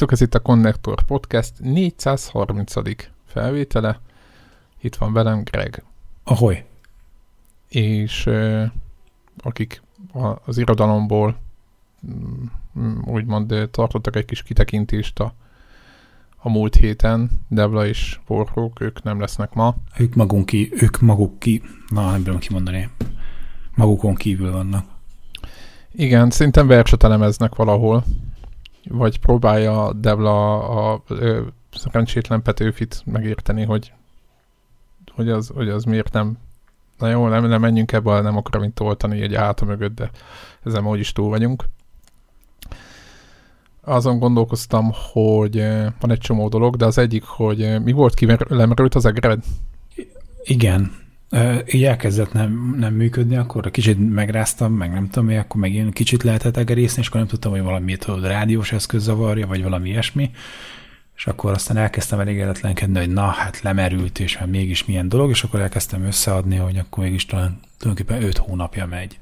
Sziasztok, ez itt a Connector Podcast 430. felvétele. Itt van velem Greg. Ahoy. És akik az irodalomból um, úgymond tartottak egy kis kitekintést a, a múlt héten, Debla és Forrók, ők nem lesznek ma. Ők magunk ki, ők maguk ki, na nem tudom kimondani, magukon kívül vannak. Igen, szerintem verset elemeznek valahol vagy próbálja Devla a, a, a szerencsétlen Petőfit megérteni, hogy, hogy, az, hogy az miért nem Na jó, nem, nem menjünk ebbe, nem akarom itt toltani egy háta mögött, de ezen úgy is túl vagyunk. Azon gondolkoztam, hogy van egy csomó dolog, de az egyik, hogy mi volt ki, lemerült az egred? Igen, így elkezdett nem, nem működni, akkor kicsit megráztam, meg nem tudom mi, akkor megint kicsit lehetett egerészni, és akkor nem tudtam, hogy valami tudod, rádiós eszköz zavarja, vagy valami ilyesmi. És akkor aztán elkezdtem elégedetlenkedni, hogy na, hát lemerült, és hát mégis milyen dolog, és akkor elkezdtem összeadni, hogy akkor mégis talán tulajdonképpen öt hónapja megy.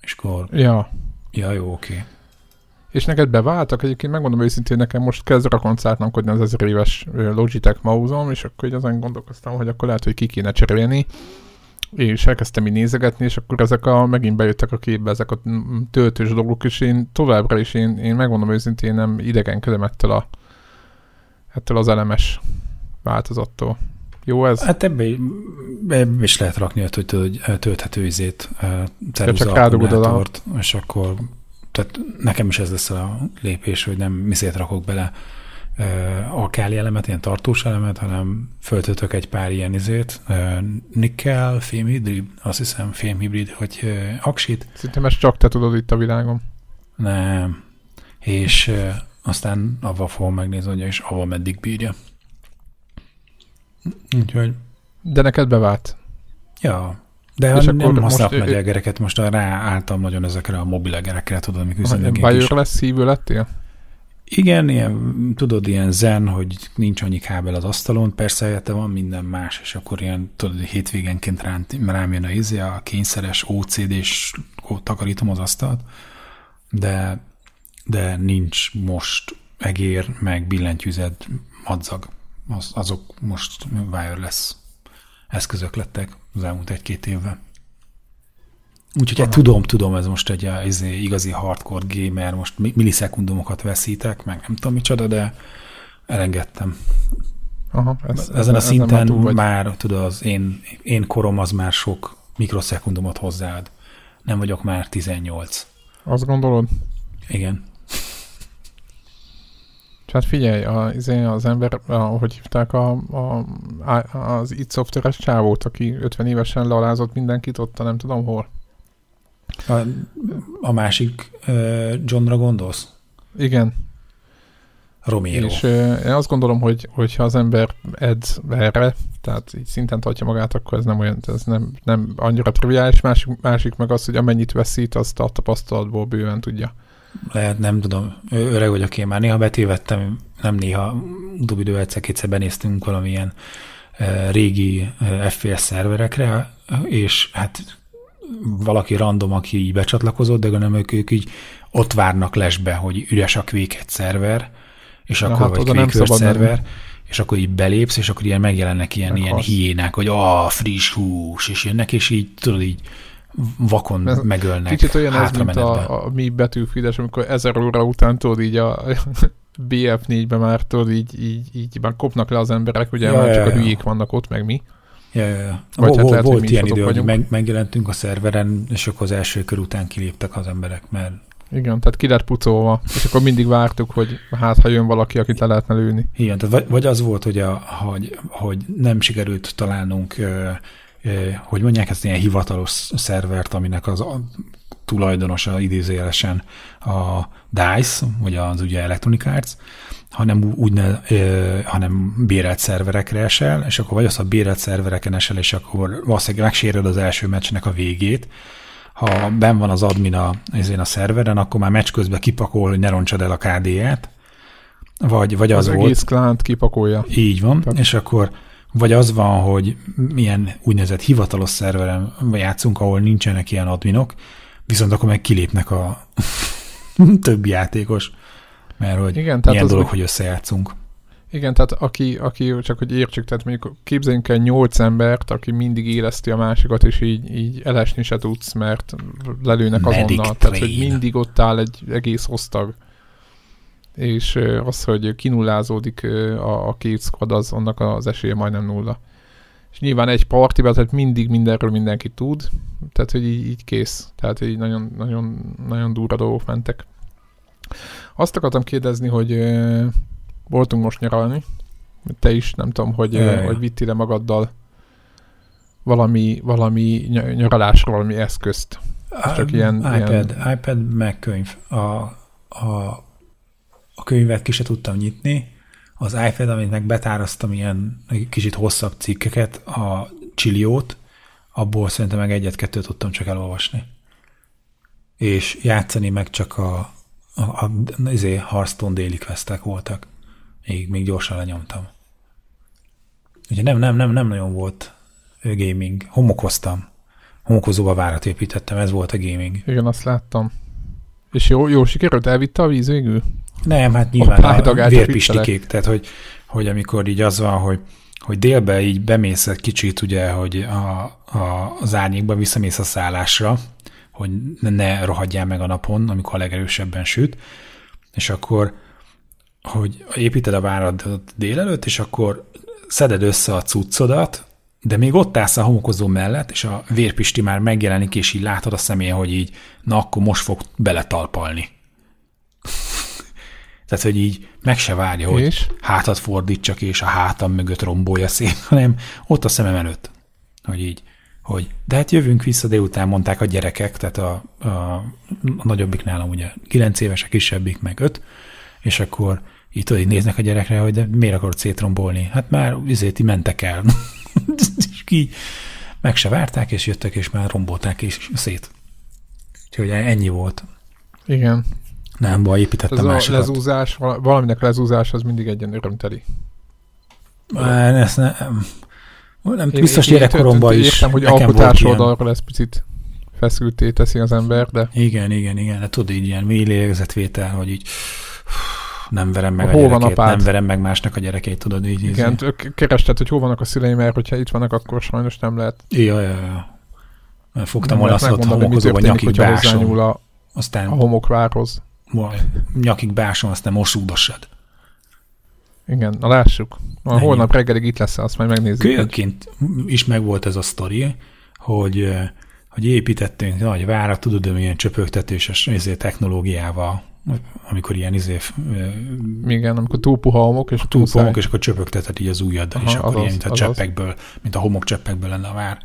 És akkor... Ja. Ja, jó, oké. Okay. És neked beváltak? Egyébként megmondom őszintén, nekem most kezd rakoncátlankodni az ezer éves Logitech mouse és akkor így ezen gondolkoztam, hogy akkor lehet, hogy ki kéne cserélni és elkezdtem így nézegetni, és akkor ezek a, megint bejöttek a képbe ezek a töltős dolgok, és én továbbra is, én, én megmondom őszintén, nem idegenkedem ettől, a, ettől az elemes változattól. Jó ez? Hát ebbe, ebbe is lehet rakni, hogy tölthető izét, ceruza és akkor tehát nekem is ez lesz a lépés, hogy nem miszét rakok bele alkáli elemet, ilyen tartós elemet, hanem föltöltök egy pár ilyen izét, nikkel, fémhibrid, azt hiszem fémhibrid, hogy aksit. Szerintem ezt csak te tudod itt a világon. Nem. És aztán avval fogom megnézni, és avval meddig bírja. Úgyhogy... De neked bevált? Ja, de és nem akkor használok nagy egereket, most ráálltam nagyon ezekre a mobil egerekre, tudod, amik üzenek. Lesz szívő lettél? Igen, ilyen, tudod, ilyen zen, hogy nincs annyi kábel az asztalon, persze helyette van minden más, és akkor ilyen, tudod, hétvégenként rám, rám jön a izé, a kényszeres OCD-s takarítom az asztalt, de, de nincs most egér, meg billentyűzet, madzag. Az, azok most wireless eszközök lettek az elmúlt egy-két évben. Úgyhogy hát tudom, tudom, ez most egy ez igazi hardcore gamer, most millisekundumokat veszítek, meg nem tudom micsoda, de elengedtem. Aha, ez, Ezen ez, a szinten már, már, tudod, az én, én korom az már sok mikroszekundumot hozzáad. Nem vagyok már 18. Azt gondolod? Igen. Hát figyelj, a, izé, az ember, ahogy hívták a, a, az itt szoftveres csávót, aki 50 évesen lealázott mindenkit ott, nem tudom hol. A, a másik uh, Johnra gondolsz? Igen. Romero. És uh, én azt gondolom, hogy hogyha az ember edz erre, tehát így szinten tartja magát, akkor ez nem olyan, ez nem, nem annyira triviális. Másik, másik meg az, hogy amennyit veszít, azt a tapasztalatból bőven tudja lehet, nem tudom, öreg vagyok én már, néha betévettem, nem néha, utóbbi idő egyszer-kétszer benéztünk valamilyen régi FPS szerverekre, és hát valaki random, aki így becsatlakozott, de nem ők, ők így ott várnak lesbe, hogy üres a Quake szerver, és akkor, hát, vagy Quake szerver, nem. és akkor így belépsz, és akkor ilyen megjelennek ilyen, ilyen hiénák, hogy ah, friss hús, és jönnek, és így tudod így vakon ez megölnek. Kicsit olyan ez, mint a, a mi betűfides, amikor ezer óra után tudod így a BF4-ben már tudod így, így, így már kopnak le az emberek, ugye ja, már csak ja, a hülyék vannak ott, meg mi. Ja, ja, ja. Vagy hát lehet, volt ilyen idő, hogy meg, megjelentünk a szerveren, és akkor az első kör után kiléptek az emberek, mert igen, tehát ki lett pucolva, és akkor mindig vártuk, hogy hát ha jön valaki, akit le lehetne lőni. Igen, tehát vagy, vagy az volt, hogy, a, hogy, hogy nem sikerült találnunk hogy mondják ezt ilyen hivatalos szervert, aminek az a tulajdonosa idézőjelesen a DICE, vagy az ugye Electronic Arts, hanem úgy ne, ö, hanem bérelt szerverekre esel, és akkor vagy az a bérelt szervereken esel, és akkor valószínűleg megsérül az első meccsnek a végét. Ha ben van az admin a, a szerveren, akkor már meccs közben kipakol, hogy ne roncsad el a KD-ját, vagy, vagy az, az volt. egész klánt kipakolja. Így van, Tehát. és akkor vagy az van, hogy milyen úgynevezett hivatalos szerveren játszunk, ahol nincsenek ilyen adminok, viszont akkor meg kilépnek a többi játékos. mert hogy Igen, tehát milyen dolog, hogy összejátszunk. Igen, tehát aki, aki, csak hogy értsük, tehát mondjuk képzeljünk el nyolc embert, aki mindig éleszti a másikat, és így, így elesni se tudsz, mert lelőnek Medic azonnal. Train. Tehát, hogy mindig ott áll egy egész osztag. És az, hogy kinullázódik a, a két squad, az annak az esélye majdnem nulla. És nyilván egy partiban, tehát mindig mindenről mindenki tud, tehát hogy így, így kész. Tehát így nagyon, nagyon, nagyon durva dolgok mentek. Azt akartam kérdezni, hogy voltunk most nyaralni, te is, nem tudom, hogy, e, hogy vitti le magaddal valami, valami nyaralásról, valami eszközt. Csak ilyen, iPad, ilyen... iPad meg könyv. A, a, a könyvet ki se tudtam nyitni, az iPad, amit meg betáraztam ilyen kicsit hosszabb cikkeket, a Csiliót, abból szerintem meg egyet-kettőt tudtam csak elolvasni. És játszani meg csak a, a, a, izé, Hearthstone déli questek voltak. Még, még gyorsan lenyomtam. Ugye nem, nem, nem, nem nagyon volt gaming. Homokoztam. Homokozóba várat építettem, ez volt a gaming. Igen, azt láttam. És jó, jó sikerült, elvitte a víz végül? Nem, hát nyilván a, a vérpistikék, tehát hogy, hogy amikor így az van, hogy, hogy délbe így bemész egy kicsit, ugye, hogy a, a, az árnyékba visszamész a szállásra, hogy ne rohadjál meg a napon, amikor a legerősebben süt, és akkor hogy építed a váradat délelőtt, és akkor szeded össze a cuccodat, de még ott állsz a homokozó mellett, és a vérpisti már megjelenik, és így látod a személyen, hogy így, na akkor most fog beletalpalni. Tehát, hogy így meg se várja, hogy és? hátat fordítsak, és a hátam mögött rombolja szét, hanem ott a szemem előtt, hogy így, hogy de hát jövünk vissza délután, mondták a gyerekek, tehát a, a, a nagyobbik nálam ugye 9 éves, a kisebbik meg 5, és akkor így tudod, így néznek a gyerekre, hogy de miért akarod szétrombolni? Hát már üzéti mentek el. és ki meg se várták, és jöttek, és már rombolták, és szét. Úgyhogy ennyi volt. Igen. Nem baj, építettem Ez másokat. a lezúzás, valaminek lezúzás az mindig egy ilyen örömteli. Ezt nem, nem biztos én, gyerekkoromban is. Értem, hogy alkotás oldalról ez picit feszülté teszi az ember, de... Igen, igen, igen. De tudod, így ilyen mély lélegzetvétel, hogy így nem verem meg a, a gyerekét, nem verem meg másnak a gyerekét, tudod így. Igen, ízni. kerested, hogy hol vannak a szüleim, mert hogyha itt vannak, akkor sajnos nem lehet. Ja, ja, ja. Fogtam olaszot homokozóba nyakig beásom. A, aztán a homokvárhoz. Nyakig beásom, aztán mosúdossad. Igen, na lássuk. A holnap reggelig itt lesz, azt majd megnézzük. Kölyökként is megvolt ez a sztori, hogy, hogy építettünk nagy várat, tudod, milyen csöpögtetéses izé, technológiával amikor ilyen izé... Igen, amikor túl puha homok, és túl puha homok, és akkor csöpögteted így az ujjaddal, és akkor azaz, ilyen, mint a cseppekből, mint a homok cseppekből lenne a vár.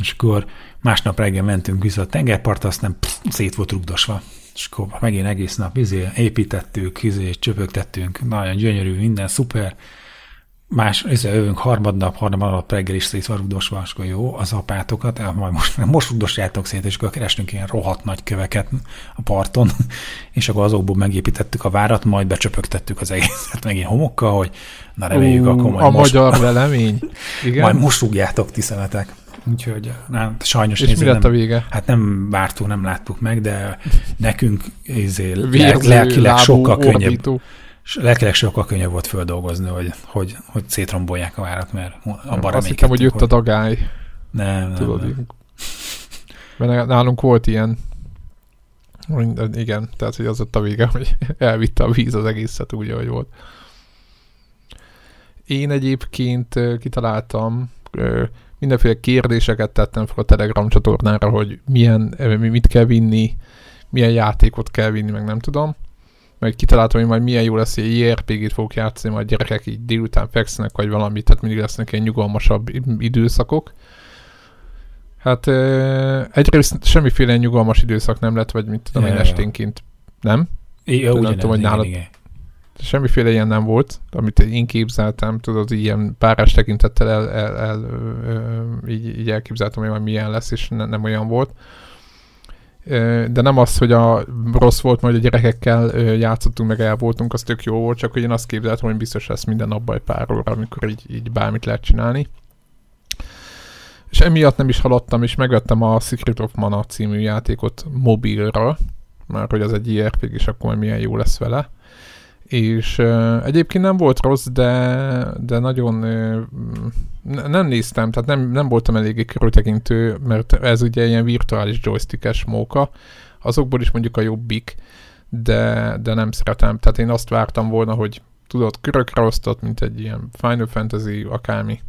És akkor másnap reggel mentünk vissza a tengerpartra, aztán pff, szét volt rugdosva. És akkor megint egész nap izé, építettük, izé, csöpögtettünk, nagyon gyönyörű, minden szuper, más, összeövünk harmadnap, harmadnap reggel is szét van rugdosva, és akkor jó, az apátokat, majd most, most rugdosjátok szét, és akkor kerestünk ilyen rohadt nagy köveket a parton, és akkor azokból megépítettük a várat, majd becsöpögtettük az egészet megint homokkal, hogy na reméljük, akkor majd A most, magyar velemény. Igen? Majd most rúgjátok ti szemetek. Úgyhogy nem, sajnos És mi lett nem, a vége? Hát nem vártuk, nem láttuk meg, de nekünk izé, lelkileg sokkal könnyebb. Orbító lelkileg sokkal könnyebb volt földolgozni, hogy, hogy, hogy szétrombolják a várat, mert abban Azt hittem, hogy jött a dagály. Nem, nem, Tudod, nem. Mert nálunk volt ilyen, igen, tehát hogy az ott a vége, hogy elvitte a víz az egészet úgy, ahogy volt. Én egyébként kitaláltam, mindenféle kérdéseket tettem fel a Telegram csatornára, hogy milyen, mit kell vinni, milyen játékot kell vinni, meg nem tudom meg kitaláltam, hogy majd milyen jó lesz, hogy JRPG-t fogok játszani, majd gyerekek így délután fekszenek, vagy valami, tehát mindig lesznek ilyen nyugalmasabb időszakok. Hát egyrészt semmiféle nyugalmas időszak nem lett, vagy mit tudom én esténként, nem? Igen, tudom, nem tudom, hogy nálad igen. Semmiféle ilyen nem volt, amit én képzeltem, tudod, ilyen párás tekintettel el, el, el, így, így elképzeltem, hogy majd milyen lesz, és ne, nem olyan volt de nem az, hogy a rossz volt, majd a gyerekekkel játszottunk, meg el voltunk, az tök jó volt, csak hogy én azt képzeltem, hogy biztos lesz minden napban egy pár óra, amikor így, így bármit lehet csinálni. És emiatt nem is haladtam, és megvettem a Secret of Mana című játékot mobilra, mert hogy az egy IRPG, és akkor milyen jó lesz vele. És uh, egyébként nem volt rossz, de, de nagyon uh, nem néztem, tehát nem, nem voltam eléggé körültekintő, mert ez ugye ilyen virtuális joystickes móka, azokból is mondjuk a jobbik, de, de nem szeretem. Tehát én azt vártam volna, hogy tudod, körökre osztott, mint egy ilyen Final Fantasy akármi,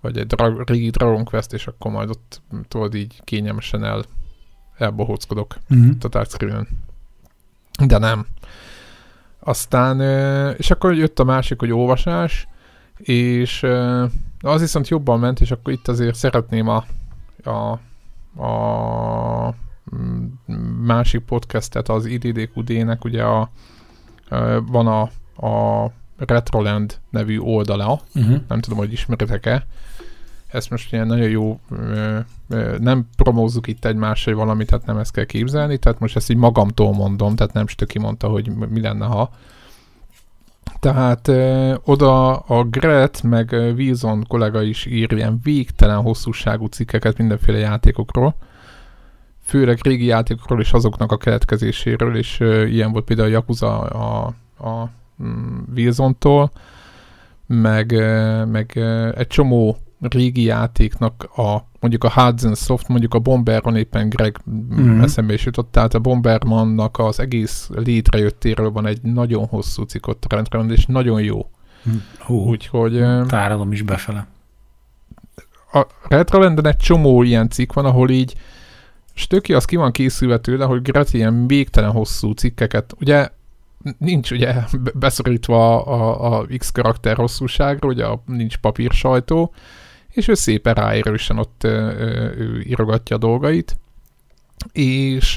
vagy egy dra- régi Dragon Quest, és akkor majd ott tudod így kényelmesen el, elbohóckodok mm-hmm. a screen De nem. Aztán, és akkor jött a másik, hogy olvasás, és az viszont jobban ment, és akkor itt azért szeretném a, a, a másik podcastet, az IDDQD-nek ugye a, van a, a Retroland nevű oldala, uh-huh. nem tudom, hogy ismeritek-e, ezt most ilyen nagyon jó, nem promózzuk itt egymással valamit, tehát nem ezt kell képzelni, tehát most ezt így magamtól mondom, tehát nem Stöki mondta, hogy mi lenne, ha. Tehát ö, oda a Gret meg Wilson kollega is ír ilyen végtelen hosszúságú cikkeket mindenféle játékokról, főleg régi játékokról és azoknak a keletkezéséről, és ö, ilyen volt például a Yakuza a, a mm, Wilson-tól, meg, meg egy csomó régi játéknak a mondjuk a Hudson Soft, mondjuk a Bomberman éppen Greg mm-hmm. eszembe is jutott, tehát a Bombermannak az egész létrejöttéről van egy nagyon hosszú cikot rendben, és nagyon jó. Hú, Úgyhogy... Tárolom is befele. A Retrolanden egy csomó ilyen cikk van, ahol így stöki az ki van készülve tőle, hogy Gret ilyen végtelen hosszú cikkeket, ugye nincs ugye beszorítva a, a, a X karakter hosszúságra, ugye a, nincs papír sajtó, és ő szépen ráérősen ott ő írogatja a dolgait. És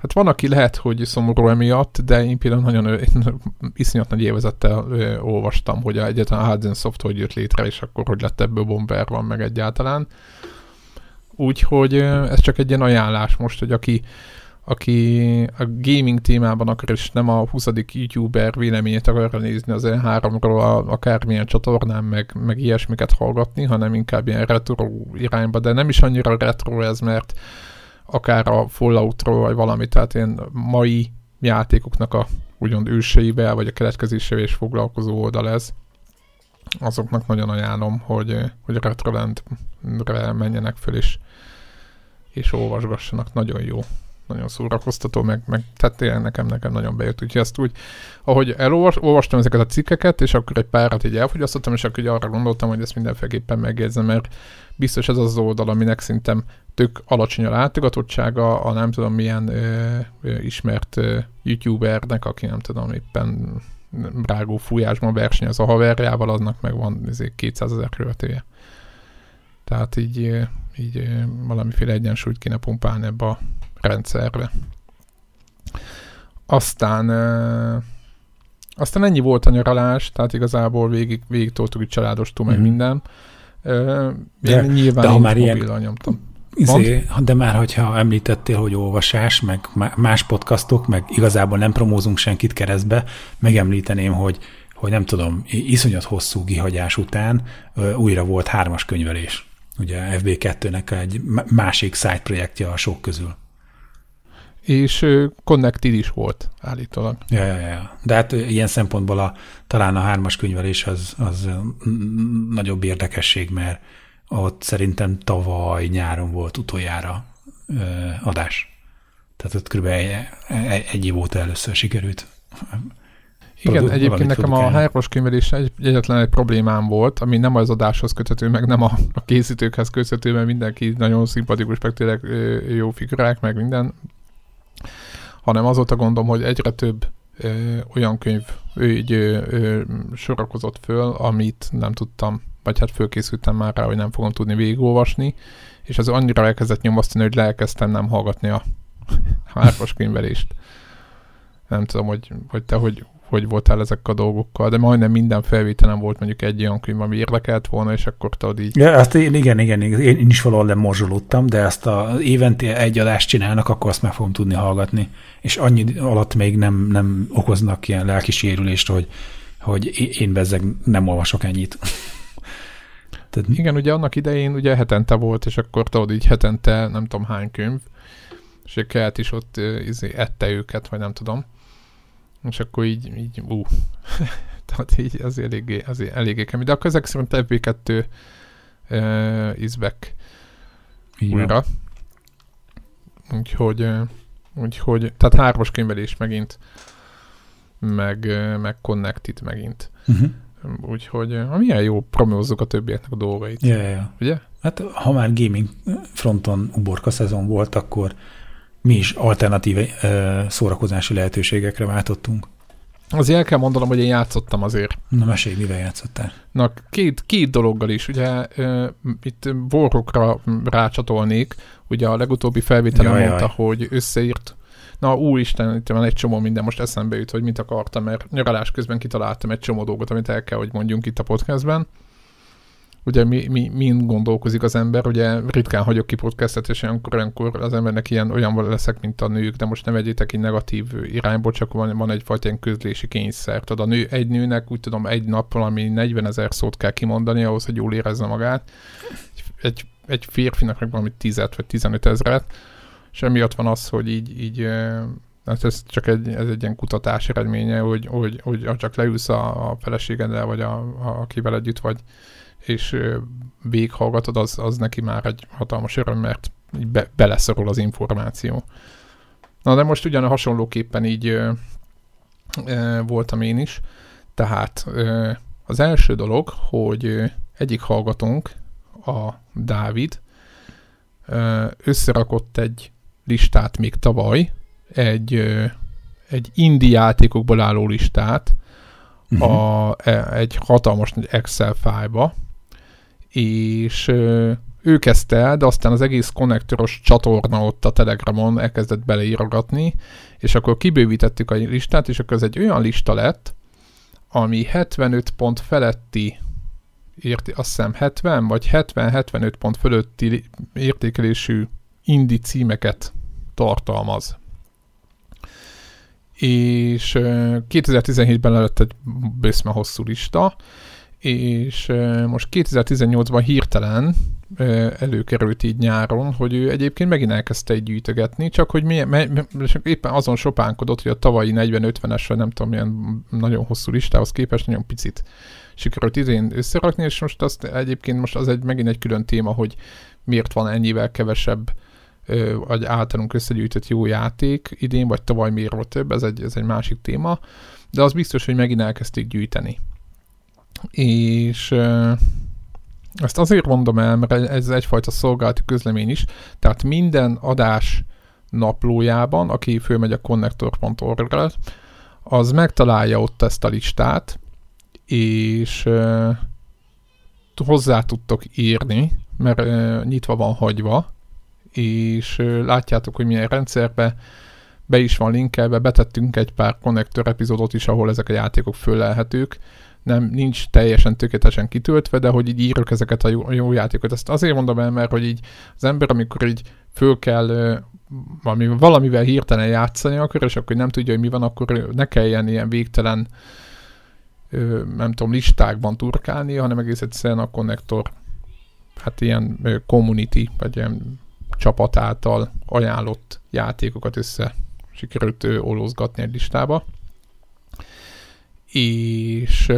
hát van, aki lehet, hogy szomorú emiatt, de én például nagyon iszonyat nagy élvezettel olvastam, hogy egyetlen a Hudson Soft hogy jött létre, és akkor hogy lett ebből bomber van meg egyáltalán. Úgyhogy ez csak egy ilyen ajánlás most, hogy aki aki a gaming témában akar, és nem a 20. youtuber véleményét akar nézni az E3-ról akármilyen csatornán, meg, meg ilyesmiket hallgatni, hanem inkább ilyen retro irányba, de nem is annyira retro ez, mert akár a Falloutról, vagy valami, tehát ilyen mai játékoknak a úgymond őseivel, vagy a keletkezésével is foglalkozó oldal ez. Azoknak nagyon ajánlom, hogy, hogy Retroland-re menjenek föl, és, és olvasgassanak. Nagyon jó nagyon szórakoztató, meg, meg tehát nekem, nekem nagyon bejött. Úgyhogy ezt úgy, ahogy elolvastam ezeket a cikkeket, és akkor egy párat így elfogyasztottam, és akkor így arra gondoltam, hogy ezt mindenféleképpen megjegyzem, mert biztos ez az oldal, aminek szintem tök alacsony a látogatottsága, a nem tudom milyen ö, ismert ö, youtubernek, aki nem tudom éppen rágó fújásban versenyez a haverjával, aznak meg van 200 ezer követője. Tehát így, így valamiféle egyensúlyt kéne pumpálni ebbe a rendszerre. Aztán aztán ennyi volt a nyaralás, tehát igazából végig, végig toltuk itt családostól, meg mm. minden. De, nyilván de ha már ilyen, nyomtam. Izé, de már, hogyha említettél, hogy olvasás, meg más podcastok, meg igazából nem promózunk senkit keresztbe, megemlíteném, hogy, hogy nem tudom, iszonyat hosszú gihagyás után újra volt hármas könyvelés. Ugye FB2-nek egy másik side projektje a sok közül és connected is volt állítólag. Ja, ja, ja. De hát ilyen szempontból a, talán a hármas könyvelés az, az nagyobb érdekesség, mert ott szerintem tavaly nyáron volt utoljára ö, adás. Tehát ott kb. Egy, egy év óta először sikerült. Igen, egyébként nekem a hármas könyvelés egy, egyetlen egy problémám volt, ami nem az adáshoz köthető, meg nem a, a készítőkhez köthető, mert mindenki nagyon szimpatikus, meg tényleg jó figurák, meg minden, hanem az volt a gondom, hogy egyre több ö, olyan könyv így ö, ö, sorakozott föl, amit nem tudtam, vagy hát fölkészültem már rá, hogy nem fogom tudni végigolvasni, és az annyira elkezdett nyomasztani, hogy lelkezdtem nem hallgatni a hármas könyvelést. Nem tudom, hogy, hogy te hogy, hogy voltál ezekkel a dolgokkal, de majdnem minden felvételem volt mondjuk egy olyan könyv, ami érdekelt volna, és akkor tudod így... Ja, azt én, igen, igen, igen, én is valahol nem morzsolódtam, de ezt a évente egy adást csinálnak, akkor azt meg fogom tudni hallgatni, és annyi alatt még nem, nem okoznak ilyen lelki sérülést, hogy, hogy én bezzeg nem olvasok ennyit. Tehát... Igen, ugye annak idején ugye hetente volt, és akkor tudod így hetente nem tudom hány könyv, és a kelt is ott izé, ette őket, vagy nem tudom És akkor így, így ú, tehát így az eléggé, az eléggé kemény. De akkor ezek szerint FB2 uh, is back újra. Úgyhogy, uh, úgyhogy, tehát hármas könyvelés megint, meg, uh, meg Connected megint. Uh-huh. Úgyhogy uh, milyen jó promózzuk a többieknek a dolgait. Ja, ja. Ugye? Hát ha már gaming fronton uborka szezon volt, akkor mi is alternatív szórakozási lehetőségekre váltottunk. Azért el kell mondanom, hogy én játszottam azért. Na mesélj, mivel játszottál? Na, két, két dologgal is. Ugye uh, itt Warrockra rácsatolnék. Ugye a legutóbbi felvételen jaj, mondta, jaj. hogy összeírt Na úristen, itt van egy csomó minden, most eszembe jut, hogy mit akartam, mert nyaralás közben kitaláltam egy csomó dolgot, amit el kell, hogy mondjunk itt a podcastben ugye mi, mi, mind gondolkozik az ember, ugye ritkán hagyok ki podcastet, és olyankor, olyankor az embernek ilyen olyan leszek, mint a nők, de most nem vegyétek így negatív irányból, csak van, van egyfajta ilyen közlési kényszer. Tudod, a nő, egy nőnek úgy tudom egy nap valami 40 ezer szót kell kimondani ahhoz, hogy jól érezze magát. Egy, egy férfinak meg valami 10 vagy 15 ezeret, és emiatt van az, hogy így, így Hát ez csak egy, ez egy ilyen kutatás eredménye, hogy, hogy, hogy csak leülsz a, a feleségeddel, vagy a, a, akivel együtt vagy, és végighallgatod, az, az neki már egy hatalmas öröm, mert így be, beleszorul az információ. Na de most ugyan hasonlóképpen így ö, ö, voltam én is, tehát ö, az első dolog, hogy egyik hallgatónk, a Dávid, ö, összerakott egy listát még tavaly, egy, ö, egy indie játékokból álló listát, uh-huh. a, e, egy hatalmas Excel fájba, és ő kezdte el, de aztán az egész konnektoros csatorna ott a Telegramon elkezdett beleírogatni, és akkor kibővítettük a listát, és akkor ez egy olyan lista lett, ami 75 pont feletti érti, azt hiszem 70 vagy 70-75 pont fölötti értékelésű indi címeket tartalmaz. És 2017-ben lett egy bőszme hosszú lista, és most 2018-ban hirtelen előkerült így nyáron, hogy ő egyébként megint elkezdte egy gyűjtögetni, csak hogy milyen, me, me, éppen azon sopánkodott, hogy a tavalyi 40-50-es, vagy nem tudom, milyen nagyon hosszú listához képest nagyon picit sikerült idén összerakni, és most azt egyébként most az egy megint egy külön téma, hogy miért van ennyivel kevesebb vagy általunk összegyűjtött jó játék idén, vagy tavaly miért volt több, ez egy, ez egy másik téma, de az biztos, hogy megint elkezdték gyűjteni és ezt azért mondom el, mert ez egyfajta szolgálati közlemény is, tehát minden adás naplójában, aki fölmegy a connector.org-ra, az megtalálja ott ezt a listát, és uh, hozzá tudtok írni, mert uh, nyitva van hagyva, és uh, látjátok, hogy milyen rendszerbe be is van linkelve, betettünk egy pár konnektor epizódot is, ahol ezek a játékok föllelhetők, nem, nincs teljesen tökéletesen kitöltve, de hogy így írok ezeket a jó, jó játékokat. Ezt azért mondom el, mert hogy így az ember, amikor így föl kell valami, valamivel hirtelen játszani akar, és akkor nem tudja, hogy mi van, akkor ne kelljen ilyen végtelen nem tudom, listákban turkálni, hanem egész egyszerűen a konnektor hát ilyen community, vagy ilyen csapat által ajánlott játékokat össze sikerült olózgatni egy listába és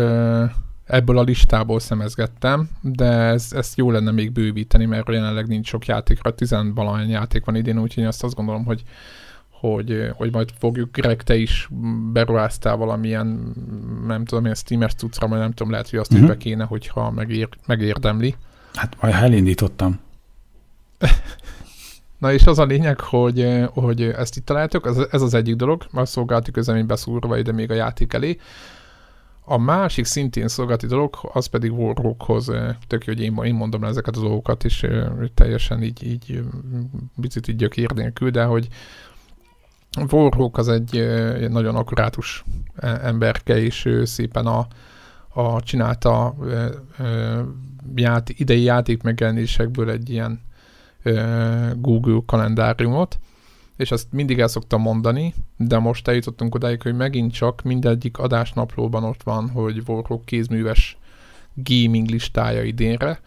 ebből a listából szemezgettem, de ez, ezt jó lenne még bővíteni, mert jelenleg nincs sok játékra, tizenvalahány játék van idén, úgyhogy azt azt gondolom, hogy hogy, hogy majd fogjuk, Greg, te is beruháztál valamilyen, nem tudom, ilyen Steamers cuccra, vagy nem tudom, lehet, hogy azt uh-huh. is mhm. be kéne, hogyha megér, megérdemli. Hát majd elindítottam. Na és az a lényeg, hogy, hogy ezt itt találtok, ez, ez az egyik dolog, a szolgálati közlemény beszúrva ide még a játék elé. A másik szintén szolgálati dolog, az pedig Warrockhoz, tök jó, hogy én, én mondom le ezeket a dolgokat, és teljesen így, így picit így gyökér nélkül, de hogy Warrock az egy, nagyon akkurátus emberke, és ő szépen a, a csinálta ját, idei játék megjelenésekből egy ilyen Google kalendáriumot, és azt mindig el szoktam mondani, de most eljutottunk odáig, hogy megint csak mindegyik adásnaplóban ott van, hogy Warhawk kézműves gaming listája idénre,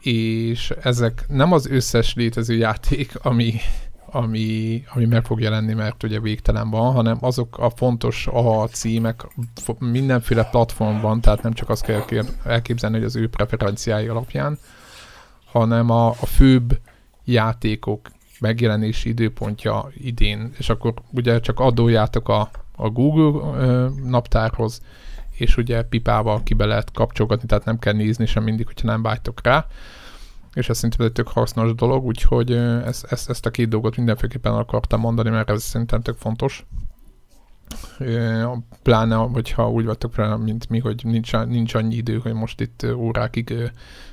és ezek nem az összes létező játék, ami, ami, ami meg fog jelenni, mert ugye végtelen van, hanem azok a fontos a címek mindenféle platformban, tehát nem csak azt kell elképzelni, hogy az ő preferenciái alapján, hanem a, a főbb játékok megjelenési időpontja idén, és akkor ugye csak adójátok a, a Google ö, naptárhoz, és ugye pipával ki be lehet kapcsolgatni, tehát nem kell nézni sem mindig, hogyha nem vágytok rá és ez szerintem egy tök hasznos dolog, úgyhogy ezt, ezt, ezt a két dolgot mindenféleképpen akartam mondani, mert ez szerintem tök fontos. Pláne, hogyha úgy vagytok rá, mint mi, hogy nincs, nincs annyi idő, hogy most itt órákig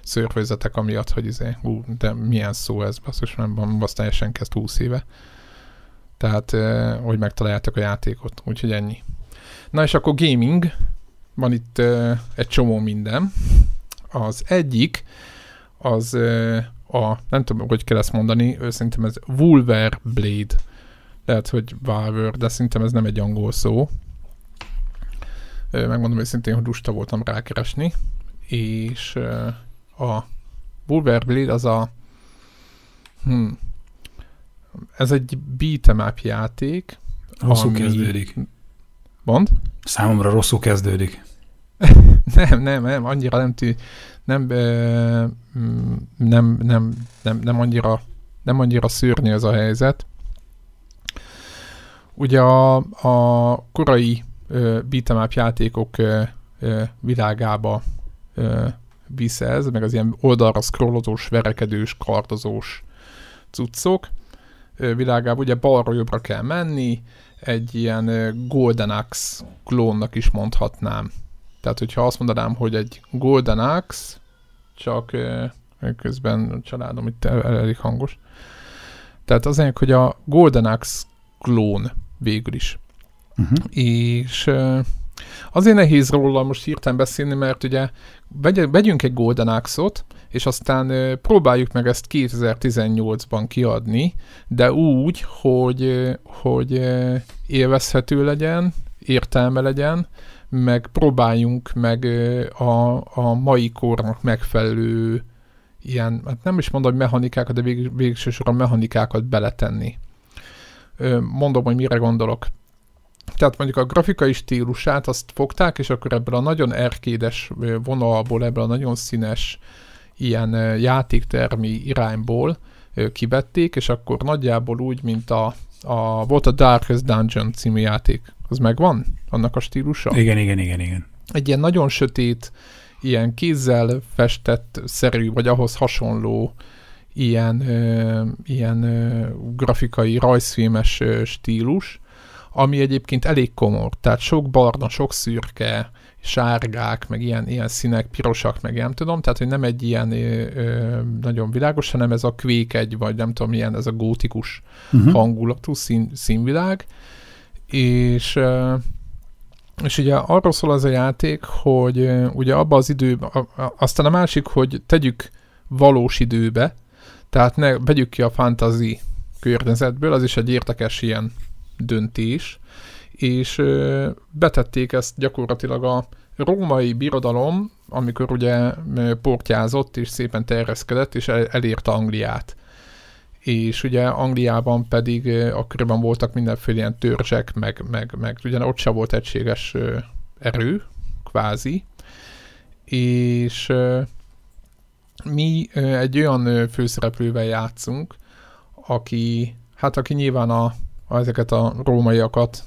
szörfőzetek amiatt, hogy izé, ú, de milyen szó ez, basszus, nem azt teljesen kezd 20 éve. Tehát, hogy megtaláljátok a játékot, úgyhogy ennyi. Na és akkor gaming, van itt egy csomó minden. Az egyik, az a, nem tudom, hogy kell ezt mondani, szerintem ez Wolver Blade. Lehet, hogy Valver, de szerintem ez nem egy angol szó. Megmondom őszintén, hogy lusta voltam rákeresni. És a Wolver Blade az a hm, ez egy beat'em up játék. Rosszul ami... kezdődik. Mond? Számomra rosszul kezdődik. nem, nem, nem, annyira nem tű, nem, nem, nem, nem, nem, annyira, nem annyira szörnyű ez a helyzet. Ugye a, a korai beat'em up játékok világába visz ez, meg az ilyen oldalra scrollozós, verekedős, kardozós cuccok világába. Ugye balra jobbra kell menni, egy ilyen Golden Axe klónnak is mondhatnám. Tehát, hogyha azt mondanám, hogy egy Golden Axe, csak közben a családom itt elég hangos. Tehát az hogy a Golden Axe klón végül is. Uh-huh. És azért nehéz róla most hirtelen beszélni, mert ugye vegyünk egy Golden Axe-ot, és aztán próbáljuk meg ezt 2018-ban kiadni, de úgy, hogy, hogy élvezhető legyen, értelme legyen, meg próbáljunk meg a, a mai kornak megfelelő ilyen, hát nem is mondom, hogy mechanikákat, de vég, végsősorban mechanikákat beletenni. Mondom, hogy mire gondolok. Tehát mondjuk a grafikai stílusát azt fogták, és akkor ebből a nagyon erkédes vonalból, ebből a nagyon színes ilyen játéktermi irányból kivették, és akkor nagyjából úgy, mint a, a volt a Darkest Dungeon című játék. Az megvan? Annak a stílusa? Igen, igen, igen, igen. Egy ilyen nagyon sötét, ilyen kézzel festett szerű, vagy ahhoz hasonló ilyen, ö, ilyen ö, grafikai, rajzfilmes ö, stílus, ami egyébként elég komor, tehát sok barna, sok szürke, sárgák, meg ilyen, ilyen színek, pirosak, meg nem tudom, tehát hogy nem egy ilyen ö, ö, nagyon világos, hanem ez a kvék egy, vagy nem tudom, milyen ez a gótikus uh-huh. hangulatú szín, színvilág, és ö, és ugye arról szól az a játék, hogy ugye abban az időben, aztán a másik, hogy tegyük valós időbe, tehát ne vegyük ki a fantasy környezetből, az is egy értekes ilyen döntés, és betették ezt gyakorlatilag a római birodalom, amikor ugye portyázott és szépen terjeszkedett, és elérte Angliát. És ugye Angliában pedig akkoriban voltak mindenféle ilyen törzsek, meg, meg, meg ugye ott sem volt egységes erő, kvázi, és mi egy olyan főszereplővel játszunk, aki, hát aki nyilván a, a ezeket a rómaiakat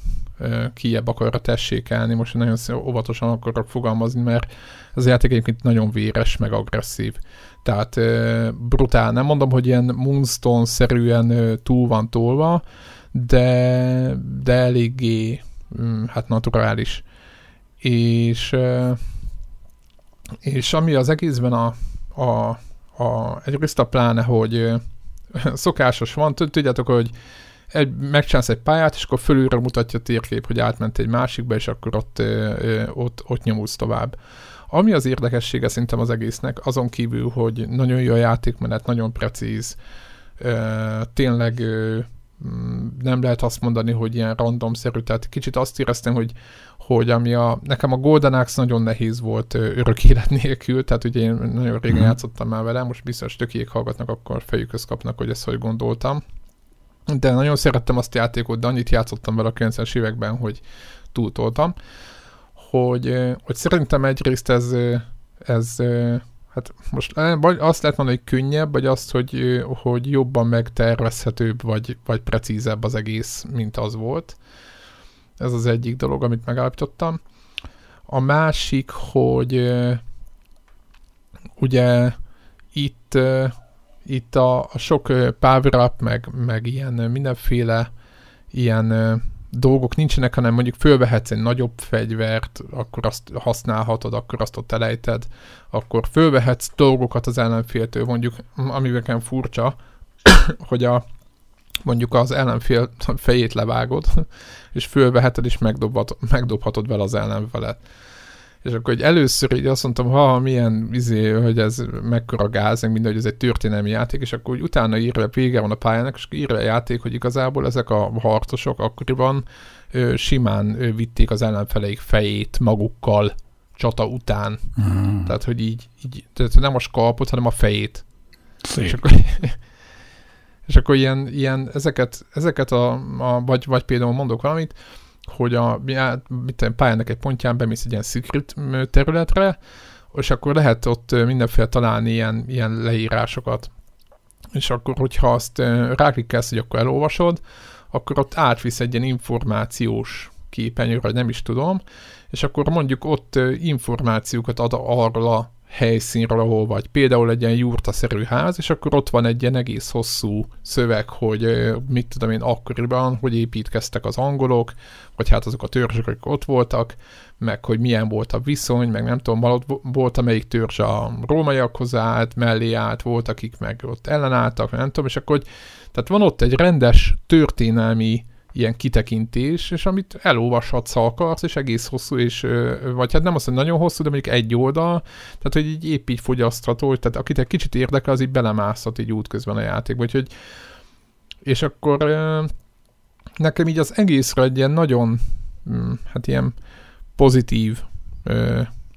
kiebb akarra tessékelni, most nagyon óvatosan akarok fogalmazni, mert az játék egyébként nagyon véres, meg agresszív. Tehát brutál. Nem mondom, hogy ilyen Moonstone-szerűen túl van tolva, de, de eléggé mm, hát naturális. És, és ami az egészben a, a, a egyrészt a pláne, hogy szokásos van, tudjátok, hogy egy, megcsinálsz egy pályát, és akkor fölülre mutatja a térkép, hogy átment egy másikba, és akkor ott, ott, ott nyomulsz tovább. Ami az érdekessége szerintem az egésznek, azon kívül, hogy nagyon jó a játékmenet, nagyon precíz, tényleg nem lehet azt mondani, hogy ilyen randomszerű, tehát kicsit azt éreztem, hogy, hogy ami a, nekem a Golden Axe nagyon nehéz volt örök élet nélkül, tehát ugye én nagyon régen mm. játszottam már vele, most biztos tökéjék hallgatnak, akkor fejükhöz kapnak, hogy ezt hogy gondoltam de nagyon szerettem azt a játékot, de annyit játszottam vele a 90-es években, hogy túltoltam, hogy, hogy szerintem egyrészt ez, ez hát most vagy azt lehet mondani, hogy könnyebb, vagy azt, hogy, hogy jobban megtervezhetőbb, vagy, vagy precízebb az egész, mint az volt. Ez az egyik dolog, amit megállapítottam. A másik, hogy ugye itt, itt a, a sok power up, meg, meg ilyen mindenféle ilyen dolgok nincsenek, hanem mondjuk fölvehetsz egy nagyobb fegyvert, akkor azt használhatod, akkor azt ott elejted, akkor fölvehetsz dolgokat az ellenféltől, mondjuk, ami nekem furcsa, hogy a mondjuk az ellenfél fejét levágod, és fölveheted, és megdobhatod, megdobhatod vele az ellenfelet. És akkor hogy először így azt mondtam, ha milyen izé, hogy ez mekkora gáz, meg minden, hogy ez egy történelmi játék, és akkor úgy utána írja, vége van a pályának, és írja a játék, hogy igazából ezek a harcosok akkoriban ö, simán ö, vitték az ellenfeleik fejét magukkal csata után. Mm. Tehát, hogy így, így tehát nem a skalpot, hanem a fejét. Szép. És akkor, és akkor ilyen, ilyen ezeket, ezeket a, a vagy, vagy például mondok valamit, hogy a mit pályának egy pontján bemész egy ilyen secret területre, és akkor lehet ott mindenféle találni ilyen, ilyen leírásokat. És akkor, hogyha azt ráklikkelsz, hogy akkor elolvasod, akkor ott átvisz egy ilyen információs képernyőre, nem is tudom, és akkor mondjuk ott információkat ad arról a helyszínről, ahol vagy. Például egy ilyen jurtaszerű ház, és akkor ott van egy ilyen egész hosszú szöveg, hogy mit tudom én akkoriban, hogy építkeztek az angolok, vagy hát azok a törzsek, akik ott voltak, meg hogy milyen volt a viszony, meg nem tudom, volt amelyik törzs a rómaiakhoz állt, mellé állt, volt, akik meg ott ellenálltak, nem tudom, és akkor, hogy, tehát van ott egy rendes történelmi ilyen kitekintés, és amit elolvashatsz, ha akarsz, és egész hosszú, és, vagy hát nem azt, hogy nagyon hosszú, de mondjuk egy oldal, tehát hogy így épp így fogyasztható, tehát akit egy kicsit érdekel, az így belemászhat így útközben a játékba, úgyhogy és akkor nekem így az egészre egy ilyen nagyon, mm, hát ilyen pozitív,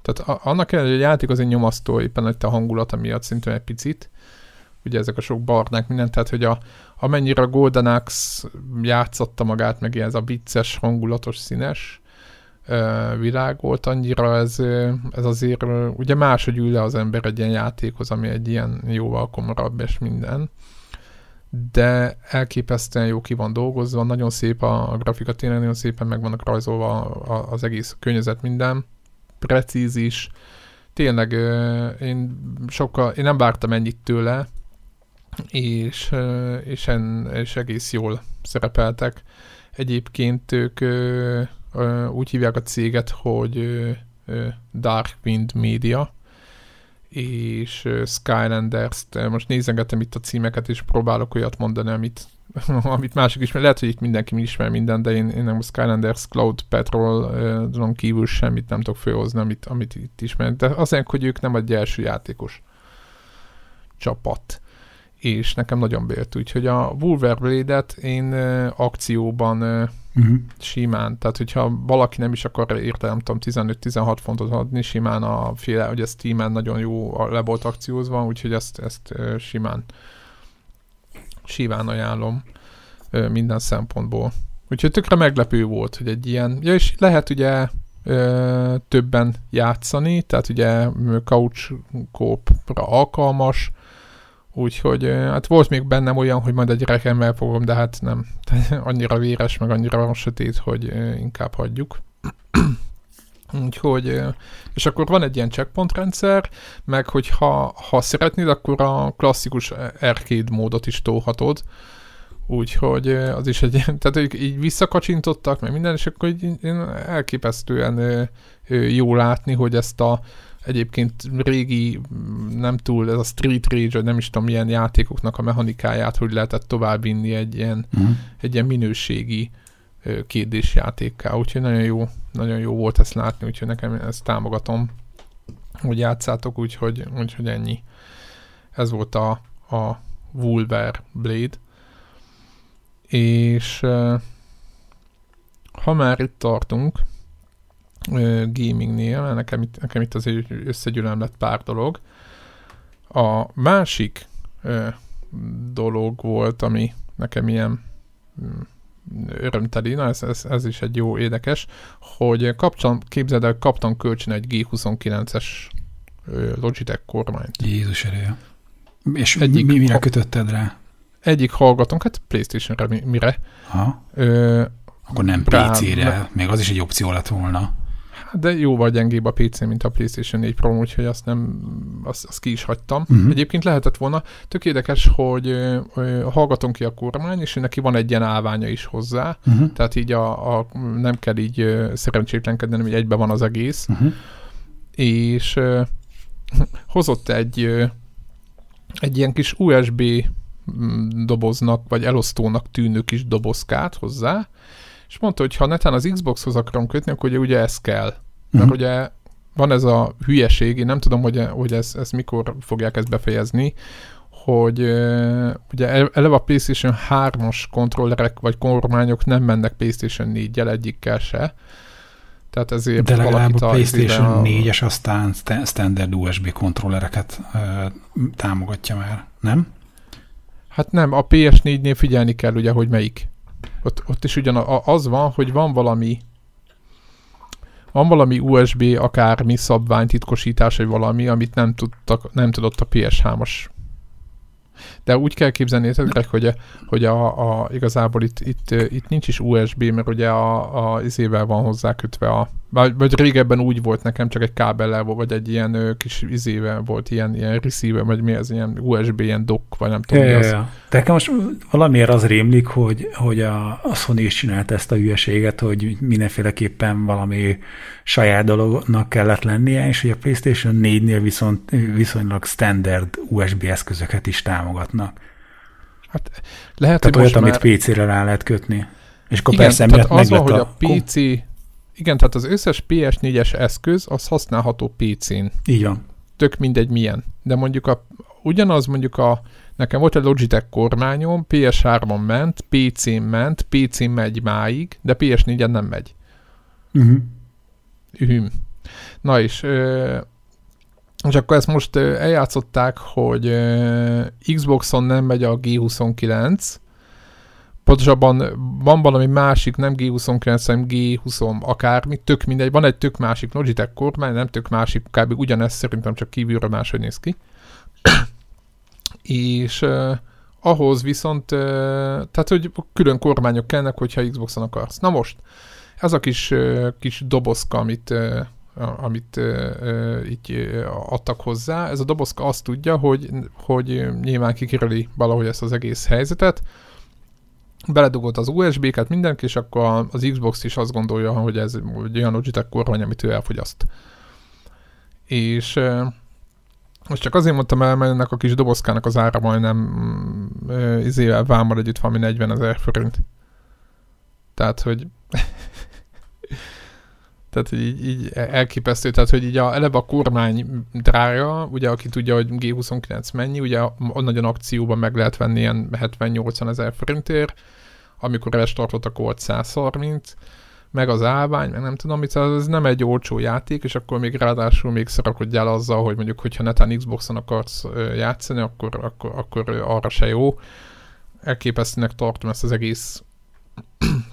tehát annak ellenére, hogy a játék az egy nyomasztó, éppen egy a hangulata miatt szintén egy picit, ugye ezek a sok barnák, mindent, tehát hogy a, amennyire a Golden Axe játszotta magát, meg ez a vicces, hangulatos, színes világ volt, annyira ez, ez azért, ugye máshogy ül le az ember egy ilyen játékhoz, ami egy ilyen jóval komorabb és minden, de elképesztően jó ki van dolgozva, nagyon szép a, a grafika, tényleg nagyon szépen meg vannak rajzolva az egész környezet minden, precíz is, tényleg én sokkal, én nem vártam ennyit tőle, és, és, en, és egész jól szerepeltek. Egyébként ők úgy hívják a céget, hogy Darkwind Media, és Skylanders-t. Most nézegetem itt a címeket, és próbálok olyat mondani, amit, amit mások ismer. Lehet, hogy itt mindenki ismer minden, de én, én nem a Skylanders Cloud Patrol kívül semmit nem tudok főhozni, amit, amit itt ismer. De azért, hogy ők nem egy első játékos csapat és nekem nagyon bért. Úgyhogy a Wolverblade-et én akcióban uh-huh. simán, tehát hogyha valaki nem is akar érte, nem tudom, 15-16 fontot adni, simán a féle, hogy ez Steam-en nagyon jó le volt akciózva, úgyhogy ezt, ezt simán simán ajánlom minden szempontból. Úgyhogy tökre meglepő volt, hogy egy ilyen, ja és lehet ugye ö, többen játszani, tehát ugye couch alkalmas, Úgyhogy hát volt még bennem olyan, hogy majd egy rekemmel fogom, de hát nem. annyira véres, meg annyira sötét, hogy inkább hagyjuk. Úgyhogy, és akkor van egy ilyen checkpoint rendszer, meg hogyha ha szeretnéd, akkor a klasszikus arcade módot is tolhatod. Úgyhogy az is egy tehát így visszakacsintottak, meg minden, és akkor így elképesztően jó látni, hogy ezt a egyébként régi, nem túl, ez a Street Rage, vagy nem is tudom milyen játékoknak a mechanikáját, hogy lehetett továbbvinni egy ilyen, uh-huh. egy ilyen minőségi kérdés játékká, úgyhogy nagyon jó, nagyon jó volt ezt látni, úgyhogy nekem ezt támogatom, hogy játszátok, úgyhogy, úgyhogy ennyi. Ez volt a, a Wolver Blade. És ha már itt tartunk, gamingnél, nekem itt, nekem itt azért összegyűlöm lett pár dolog. A másik ö, dolog volt, ami nekem ilyen örömteli, na ez, ez, ez is egy jó érdekes, hogy kapcsolat, képzeld el, kaptam kölcsön egy G29-es Logitech kormányt. Jézus erője. És egyik, mi, mire ha, kötötted rá? Egyik hallgatónk, hát Playstation-re mire. Ha? Ö, Akkor nem PC-re, még az is egy opció lett volna. Hát de jóval gyengébb a PC, mint a PlayStation 4 Pro, úgyhogy azt nem, azt, azt ki is hagytam. Uh-huh. Egyébként lehetett volna. Tök érdekes, hogy ö, hallgatom ki a kormány, és neki van egy ilyen állványa is hozzá, uh-huh. tehát így a, a, nem kell így ö, szerencsétlenkedni, hanem így egybe van az egész. Uh-huh. És ö, hozott egy ö, egy ilyen kis USB mm, doboznak, vagy elosztónak tűnő kis dobozkát hozzá, és mondta, hogy ha netán az Xboxhoz akarom kötni, akkor ugye, ugye ez kell. Mert uh-huh. ugye van ez a hülyeség, én nem tudom, hogy, hogy ez, ez mikor fogják ezt befejezni, hogy ugye eleve a PlayStation 3-as kontrollerek vagy kormányok nem mennek PlayStation 4-jel egyikkel se, tehát ezért De legalább a PlayStation a... 4-es aztán standard USB kontrollereket támogatja már, nem? Hát nem, a PS4-nél figyelni kell ugye, hogy melyik. Ott, ott is ugyan az van, hogy van valami van valami USB akármi szabvány titkosítás, vagy valami, amit nem, tudtak, nem tudott a PS3-as de úgy kell képzelni, hogy, a, hogy a, a, igazából itt, itt, itt nincs is USB, mert ugye a, a izével van hozzá kötve a, vagy, vagy régebben úgy volt nekem, csak egy kábellel volt, vagy egy ilyen ö, kis izével volt, ilyen, ilyen receiver, vagy mi az, ilyen USB, ilyen dock, vagy nem tudom ja, mi az. Ja. De most valamiért az rémlik, hogy, hogy a, a Sony is csinált ezt a hülyeséget, hogy mindenféleképpen valami saját dolognak kellett lennie, és hogy a PlayStation 4-nél viszont viszonylag standard USB eszközöket is támogatnak. Hát lehet, Tehát hogy olyat, már... amit PC-re rá lehet kötni. És akkor Igen, persze tehát az van, hogy a, a PC, igen, tehát az összes PS4-es eszköz az használható PC-n. Így van. Tök mindegy milyen. De mondjuk a, ugyanaz mondjuk a, nekem volt egy Logitech kormányom, PS3-on ment, PC-n ment, PC-n megy máig, de PS4-en nem megy. Uh-huh. Ühüm. Na és, és akkor ezt most eljátszották, hogy Xboxon nem megy a G29, pontosabban van valami másik, nem G29, hanem G20 akármi, tök mindegy, van egy tök másik Logitech kormány, nem tök másik, kb. ugyanez szerintem csak kívülről máshogy néz ki. és uh, ahhoz viszont, uh, tehát hogy külön kormányok kellnek, hogyha Xboxon akarsz. Na most, ez a kis, uh, kis dobozka, amit uh, amit uh, így adtak hozzá. Ez a dobozka azt tudja, hogy, hogy nyilván kikiröli valahogy ezt az egész helyzetet, beledugott az USB-ket mindenki, és akkor az Xbox is azt gondolja, hogy ez egy olyan Logitech kormány, amit ő elfogyaszt. És most csak azért mondtam el, mert ennek a kis dobozkának az ára majdnem izével vámmal együtt valami 40 ezer forint. Tehát, hogy tehát így, így elképesztő, tehát hogy így a, eleve a kormány drága, ugye aki tudja, hogy G29 mennyi, ugye nagyon akcióban meg lehet venni ilyen 70-80 ezer forintért, amikor restartott, akkor volt 130, meg az állvány, meg nem tudom mit, ez nem egy olcsó játék, és akkor még ráadásul még szarakodjál azzal, hogy mondjuk, hogyha netán Xboxon akarsz játszani, akkor, akkor, akkor arra se jó. Elképesztőnek tartom ezt az egész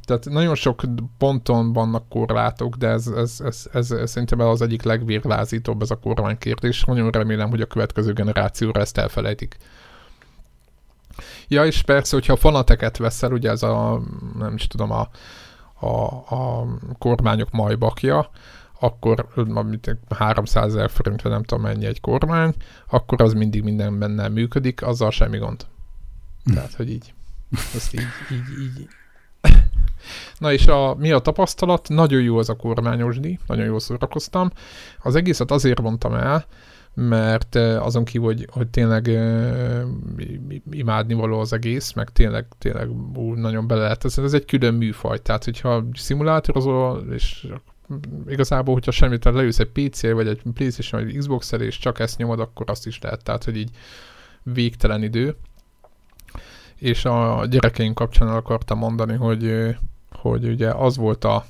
tehát nagyon sok ponton vannak korlátok, de ez, ez, ez, ez, ez szerintem az egyik legvérlázítóbb ez a kormánykérdés. Nagyon remélem, hogy a következő generációra ezt elfelejtik. Ja, és persze, hogyha fanateket veszel, ugye ez a, nem is tudom, a, a, a kormányok majbakja, akkor amit 300 ezer forint, vagy nem tudom mennyi egy kormány, akkor az mindig minden benne működik, azzal semmi gond. Tehát, hogy így. Ezt így, így, így. Na és a, mi a tapasztalat? Nagyon jó az a kormányos díj, nagyon jól szórakoztam. Az egészet azért mondtam el, mert azon kívül, hogy, hogy tényleg imádni való az egész, meg tényleg, tényleg ú, nagyon bele lehet. Ez, ez egy külön műfaj, tehát hogyha szimulátorozol, és igazából, hogyha semmit, tehát leülsz egy PC vagy egy PlayStation vagy xbox és csak ezt nyomod, akkor azt is lehet, tehát hogy így végtelen idő. És a gyerekeink kapcsán akartam mondani, hogy, hogy ugye az volt a,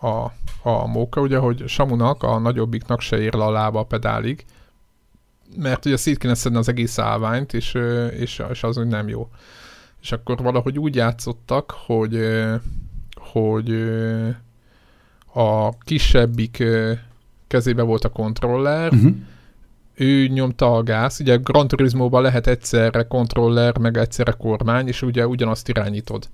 a, a móka, ugye, hogy Samunak, a nagyobbiknak se ér le a lába a pedálig, mert ugye szét kéne szedni az egész állványt, és, és, és az úgy nem jó. és akkor valahogy úgy játszottak, hogy, hogy a kisebbik kezébe volt a kontroller, uh-huh. Ő nyomta a gáz, ugye Gran Turismo-ban lehet egyszerre kontroller, meg egyszerre kormány, és ugye ugyanazt irányítod.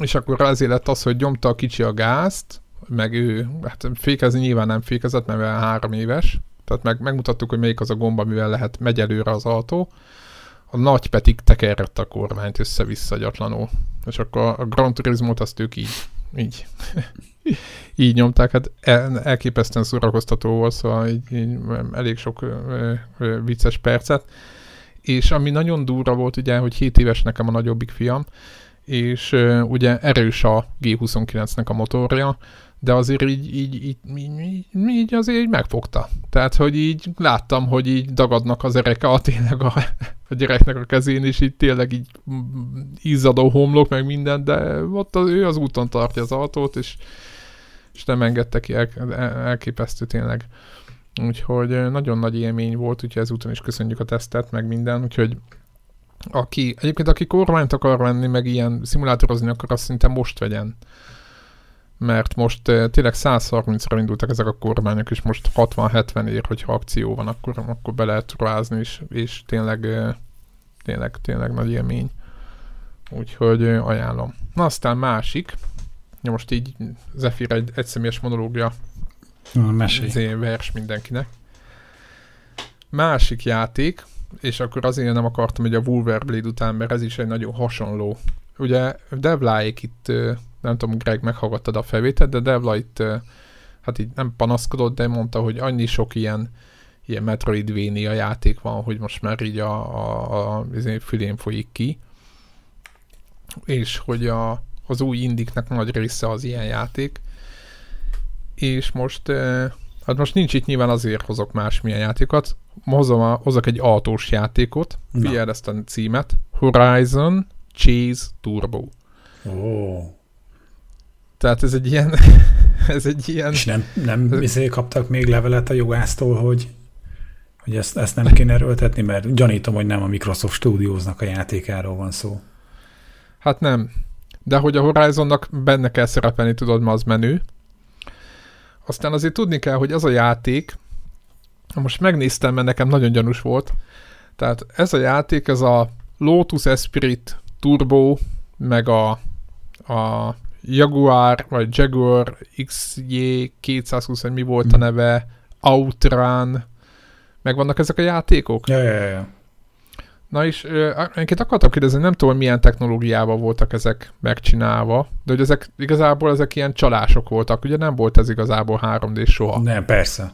És akkor azért lett az, hogy nyomta a kicsi a gázt, meg ő, hát fékezni nyilván nem fékezett, mert három éves, tehát meg, megmutattuk, hogy melyik az a gomba, mivel lehet megy előre az autó, a nagy pedig tekerett a kormányt össze-vissza gyatlanul. És akkor a Gran Turismo-t azt ők így, így, így nyomták. Hát el, elképesztően szórakoztató volt, szóval így, így elég sok vicces percet. És ami nagyon durva volt, ugye, hogy 7 éves nekem a nagyobbik fiam, és ugye erős a G29-nek a motorja, de azért így, így, így, így, így azért így megfogta. Tehát, hogy így láttam, hogy így dagadnak az ereke a tényleg a, a gyereknek a kezén, és így tényleg így izzadó homlok, meg minden, de ott az, ő az úton tartja az autót, és, és nem engedte ki, el, elképesztő tényleg. Úgyhogy nagyon nagy élmény volt, úgyhogy ezúton is köszönjük a tesztet, meg minden, úgyhogy aki, egyébként aki kormányt akar venni, meg ilyen szimulátorozni akar, azt szinte most vegyen mert most tényleg 130-ra indultak ezek a kormányok, és most 60-70 ér, hogyha akció van, akkor, akkor be lehet ruházni, és, és tényleg, tényleg, tényleg nagy élmény. Úgyhogy ajánlom. Na aztán másik, ja most így Zephyr egy egyszemélyes monológia Mesélj. vers mindenkinek. Másik játék, és akkor azért nem akartam, hogy a Wolverblade után, mert ez is egy nagyon hasonló. Ugye Devláék itt nem tudom, Greg meghallgattad a felvételt, de Devla itt hát így nem panaszkodott, de mondta, hogy annyi sok ilyen, ilyen Metroidvania játék van, hogy most már így a, a, a, a fülén folyik ki, és hogy a, az új indiknek nagy része az ilyen játék, és most hát most nincs itt nyilván azért hozok másmilyen játékot, hozom a, hozok egy autós játékot, figyeld ezt a címet, Horizon Chase Turbo. Oh. Tehát ez egy ilyen... ez egy ilyen... És nem, nem ez... kaptak még levelet a jogásztól, hogy, hogy ezt, ezt nem kéne erőltetni, mert gyanítom, hogy nem a Microsoft Studiosnak a játékáról van szó. Hát nem. De hogy a Horizonnak benne kell szerepelni, tudod, ma az menü. Aztán azért tudni kell, hogy az a játék, most megnéztem, mert nekem nagyon gyanús volt, tehát ez a játék, ez a Lotus Esprit Turbo, meg a, a Jaguar, vagy Jaguar XJ 220, mi volt a hmm. neve, Outrun, megvannak ezek a játékok? Ja, ja, ja. Na és egyébként akartam kérdezni, nem tudom, milyen technológiával voltak ezek megcsinálva, de hogy ezek igazából ezek ilyen csalások voltak, ugye nem volt ez igazából 3D soha. Nem, persze.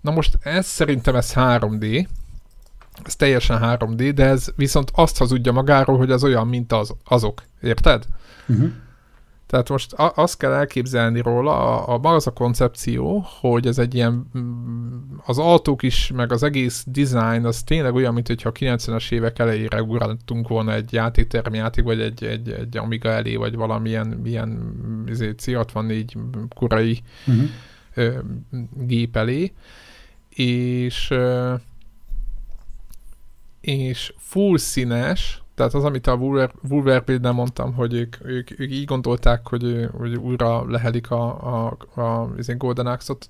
Na most ez szerintem ez 3D, ez teljesen 3D, de ez viszont azt hazudja magáról, hogy az olyan, mint az, azok. Érted? Uh-huh. Tehát most azt kell elképzelni róla, a, a, az a koncepció, hogy ez egy ilyen, mm, az autók is, meg az egész design, az tényleg olyan, mint hogyha a 90-es évek elejére ugrottunk volna egy játék, vagy egy, egy, egy Amiga elé, vagy valamilyen ilyen izé, C64 korai uh-huh. ö, gép elé, és ö, és full színes, tehát az, amit a Wolverine mondtam, hogy ők, ők, ők így gondolták, hogy, hogy újra lehelik a, a, a, a Golden Axe-ot.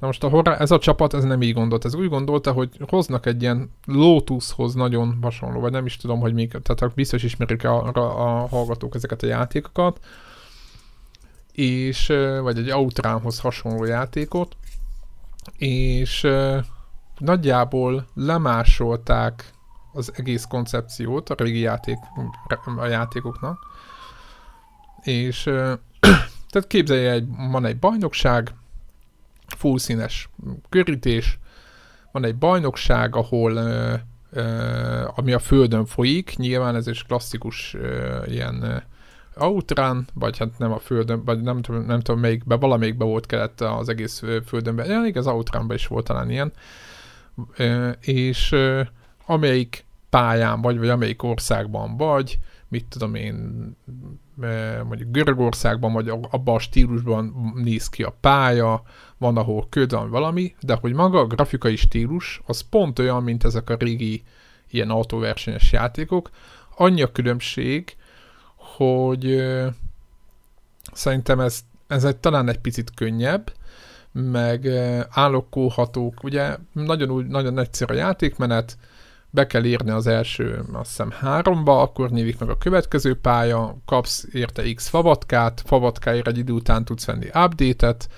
Na most a horror, ez a csapat ez nem így gondolt, ez úgy gondolta, hogy hoznak egy ilyen Lotushoz nagyon hasonló, vagy nem is tudom, hogy még, tehát biztos ismerik a, a, a hallgatók ezeket a játékokat, és, vagy egy Outrunhoz hasonló játékot, és nagyjából lemásolták az egész koncepciót a régi játék, a játékoknak. És tehát képzelje, egy, van egy bajnokság, full színes körítés, van egy bajnokság, ahol ö, ö, ami a földön folyik, nyilván ez is klasszikus ö, ilyen outrun, vagy hát nem a földön, vagy nem, tudom, nem tudom melyikbe, valamelyikbe volt kellett az egész földönben, ja, az outrunban is volt talán ilyen, ö, és ö, amelyik pályán vagy, vagy amelyik országban vagy, mit tudom én, mondjuk Görögországban, vagy abban a stílusban néz ki a pálya, van ahol köd, van valami, de hogy maga a grafikai stílus, az pont olyan, mint ezek a régi ilyen autóversenyes játékok. Annyi a különbség, hogy szerintem ez, ez egy, talán egy picit könnyebb, meg állokóhatók, ugye nagyon, úgy, nagyon egyszerű a játékmenet, be kell írni az első, azt hiszem háromba, akkor nyílik meg a következő pálya, kapsz érte X favatkát, favatkáért egy idő után tudsz venni update-et,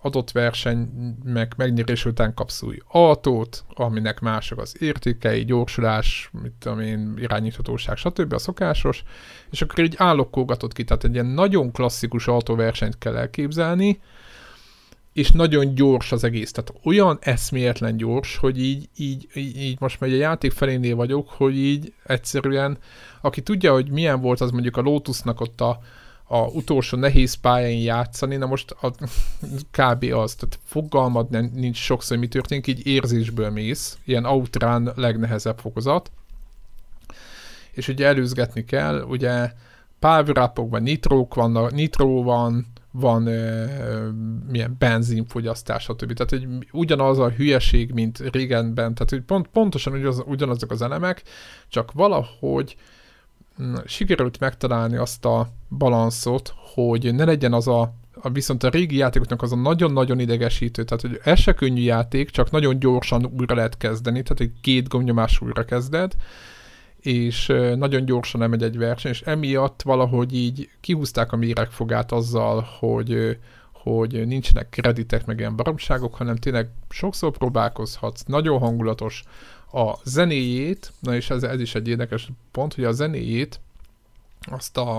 adott verseny meg megnyerés után kapsz új autót, aminek mások az értékei, gyorsulás, mit tudom én, irányíthatóság, stb. a szokásos, és akkor így állokkolgatod ki, tehát egy ilyen nagyon klasszikus autóversenyt kell elképzelni, és nagyon gyors az egész. Tehát olyan eszméletlen gyors, hogy így, így, így, most már egy játék felénél vagyok, hogy így egyszerűen, aki tudja, hogy milyen volt az mondjuk a Lotusnak ott a, a utolsó nehéz pályán játszani, na most a, kb. az, tehát fogalmad nem, nincs sokszor, hogy mi történik, így érzésből mész, ilyen outrun legnehezebb fokozat, és ugye előzgetni kell, ugye power nitrók vannak, nitró van, van ö, milyen benzinfogyasztás, stb. Tehát hogy ugyanaz a hülyeség, mint régenben, tehát hogy pont, pontosan ugyanaz, ugyanazok az elemek, csak valahogy mm, sikerült megtalálni azt a balanszot, hogy ne legyen az a, a viszont a régi játékoknak az a nagyon-nagyon idegesítő, tehát hogy ez se könnyű játék, csak nagyon gyorsan újra lehet kezdeni, tehát egy két gomnyomás újra kezded, és nagyon gyorsan nem egy verseny, és emiatt valahogy így kihúzták a méregfogát azzal, hogy, hogy nincsenek kreditek, meg ilyen baromságok, hanem tényleg sokszor próbálkozhatsz, nagyon hangulatos a zenéjét, na és ez, ez is egy érdekes pont, hogy a zenéjét azt a,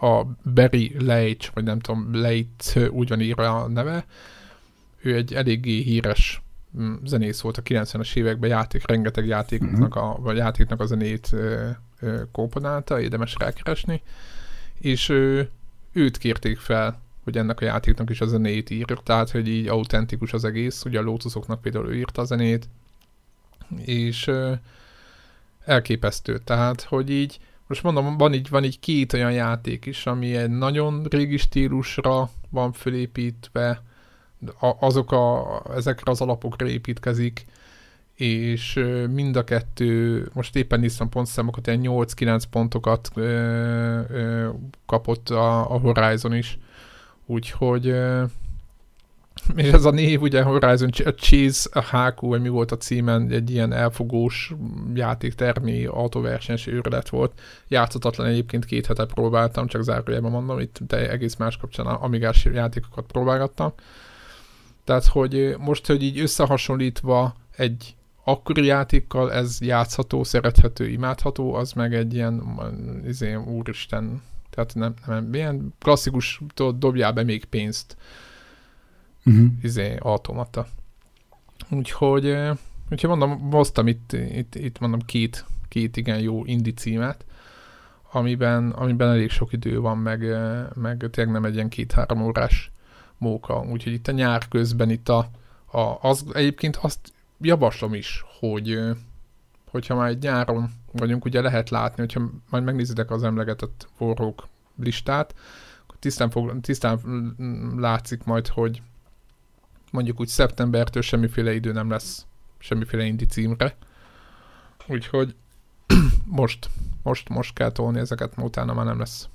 a Barry Leitch, vagy nem tudom, Leitch, úgy van írva a neve, ő egy eléggé híres zenész volt a 90-es években, játék, rengeteg játéknak a, vagy játéknak a zenét ö, ö, komponálta, érdemes rákeresni, és ö, őt kérték fel, hogy ennek a játéknak is a zenét írja, tehát hogy így autentikus az egész, ugye a Lotusoknak például ő írta a zenét, és ö, elképesztő, tehát hogy így most mondom, van így, van így két olyan játék is, ami egy nagyon régi stílusra van fölépítve, azok a, ezekre az alapokra építkezik, és mind a kettő, most éppen néztem pontszámokat, ilyen 8-9 pontokat ö, ö, kapott a, a Horizon is, úgyhogy ö, és ez a név, ugye Horizon Cheese, a HQ, vagy mi volt a címen, egy ilyen elfogós játéktermi autóversenys őrület volt. Játszhatatlan egyébként két hete próbáltam, csak zárójában mondom, itt de egész más kapcsán amigás játékokat próbálgattam. Tehát, hogy most, hogy így összehasonlítva egy akkori játékkal ez játszható, szerethető, imádható, az meg egy ilyen, izé, úristen, tehát nem, nem ilyen klasszikus, tudod, dobjál be még pénzt, uh-huh. izé, automata. Úgyhogy, úgyhogy mondom, hoztam itt, itt, itt mondom két, két igen jó indi címet, amiben, amiben elég sok idő van, meg, meg tényleg nem egy ilyen két-három órás móka. Úgyhogy itt a nyár közben itt a, a az, egyébként azt javaslom is, hogy hogyha már egy nyáron vagyunk, ugye lehet látni, hogyha majd megnézitek az emlegetett forrók listát, akkor tisztán, fog, tisztán látszik majd, hogy mondjuk úgy szeptembertől semmiféle idő nem lesz semmiféle indi címre. Úgyhogy most, most, most kell tolni ezeket, mert utána már nem lesz.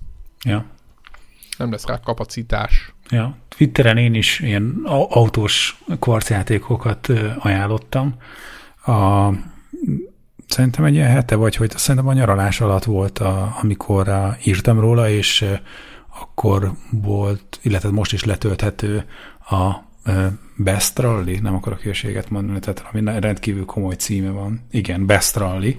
Ja. Nem lesz rá kapacitás. Ja, Twitteren én is ilyen autós kvarcjátékokat ajánlottam. A, szerintem egy ilyen hete, vagy hogy szerintem a nyaralás alatt volt, a, amikor a, írtam róla, és akkor volt, illetve most is letölthető a Best Rally, nem akarok hülyeséget mondani, tehát ami rendkívül komoly címe van. Igen, Best Rally.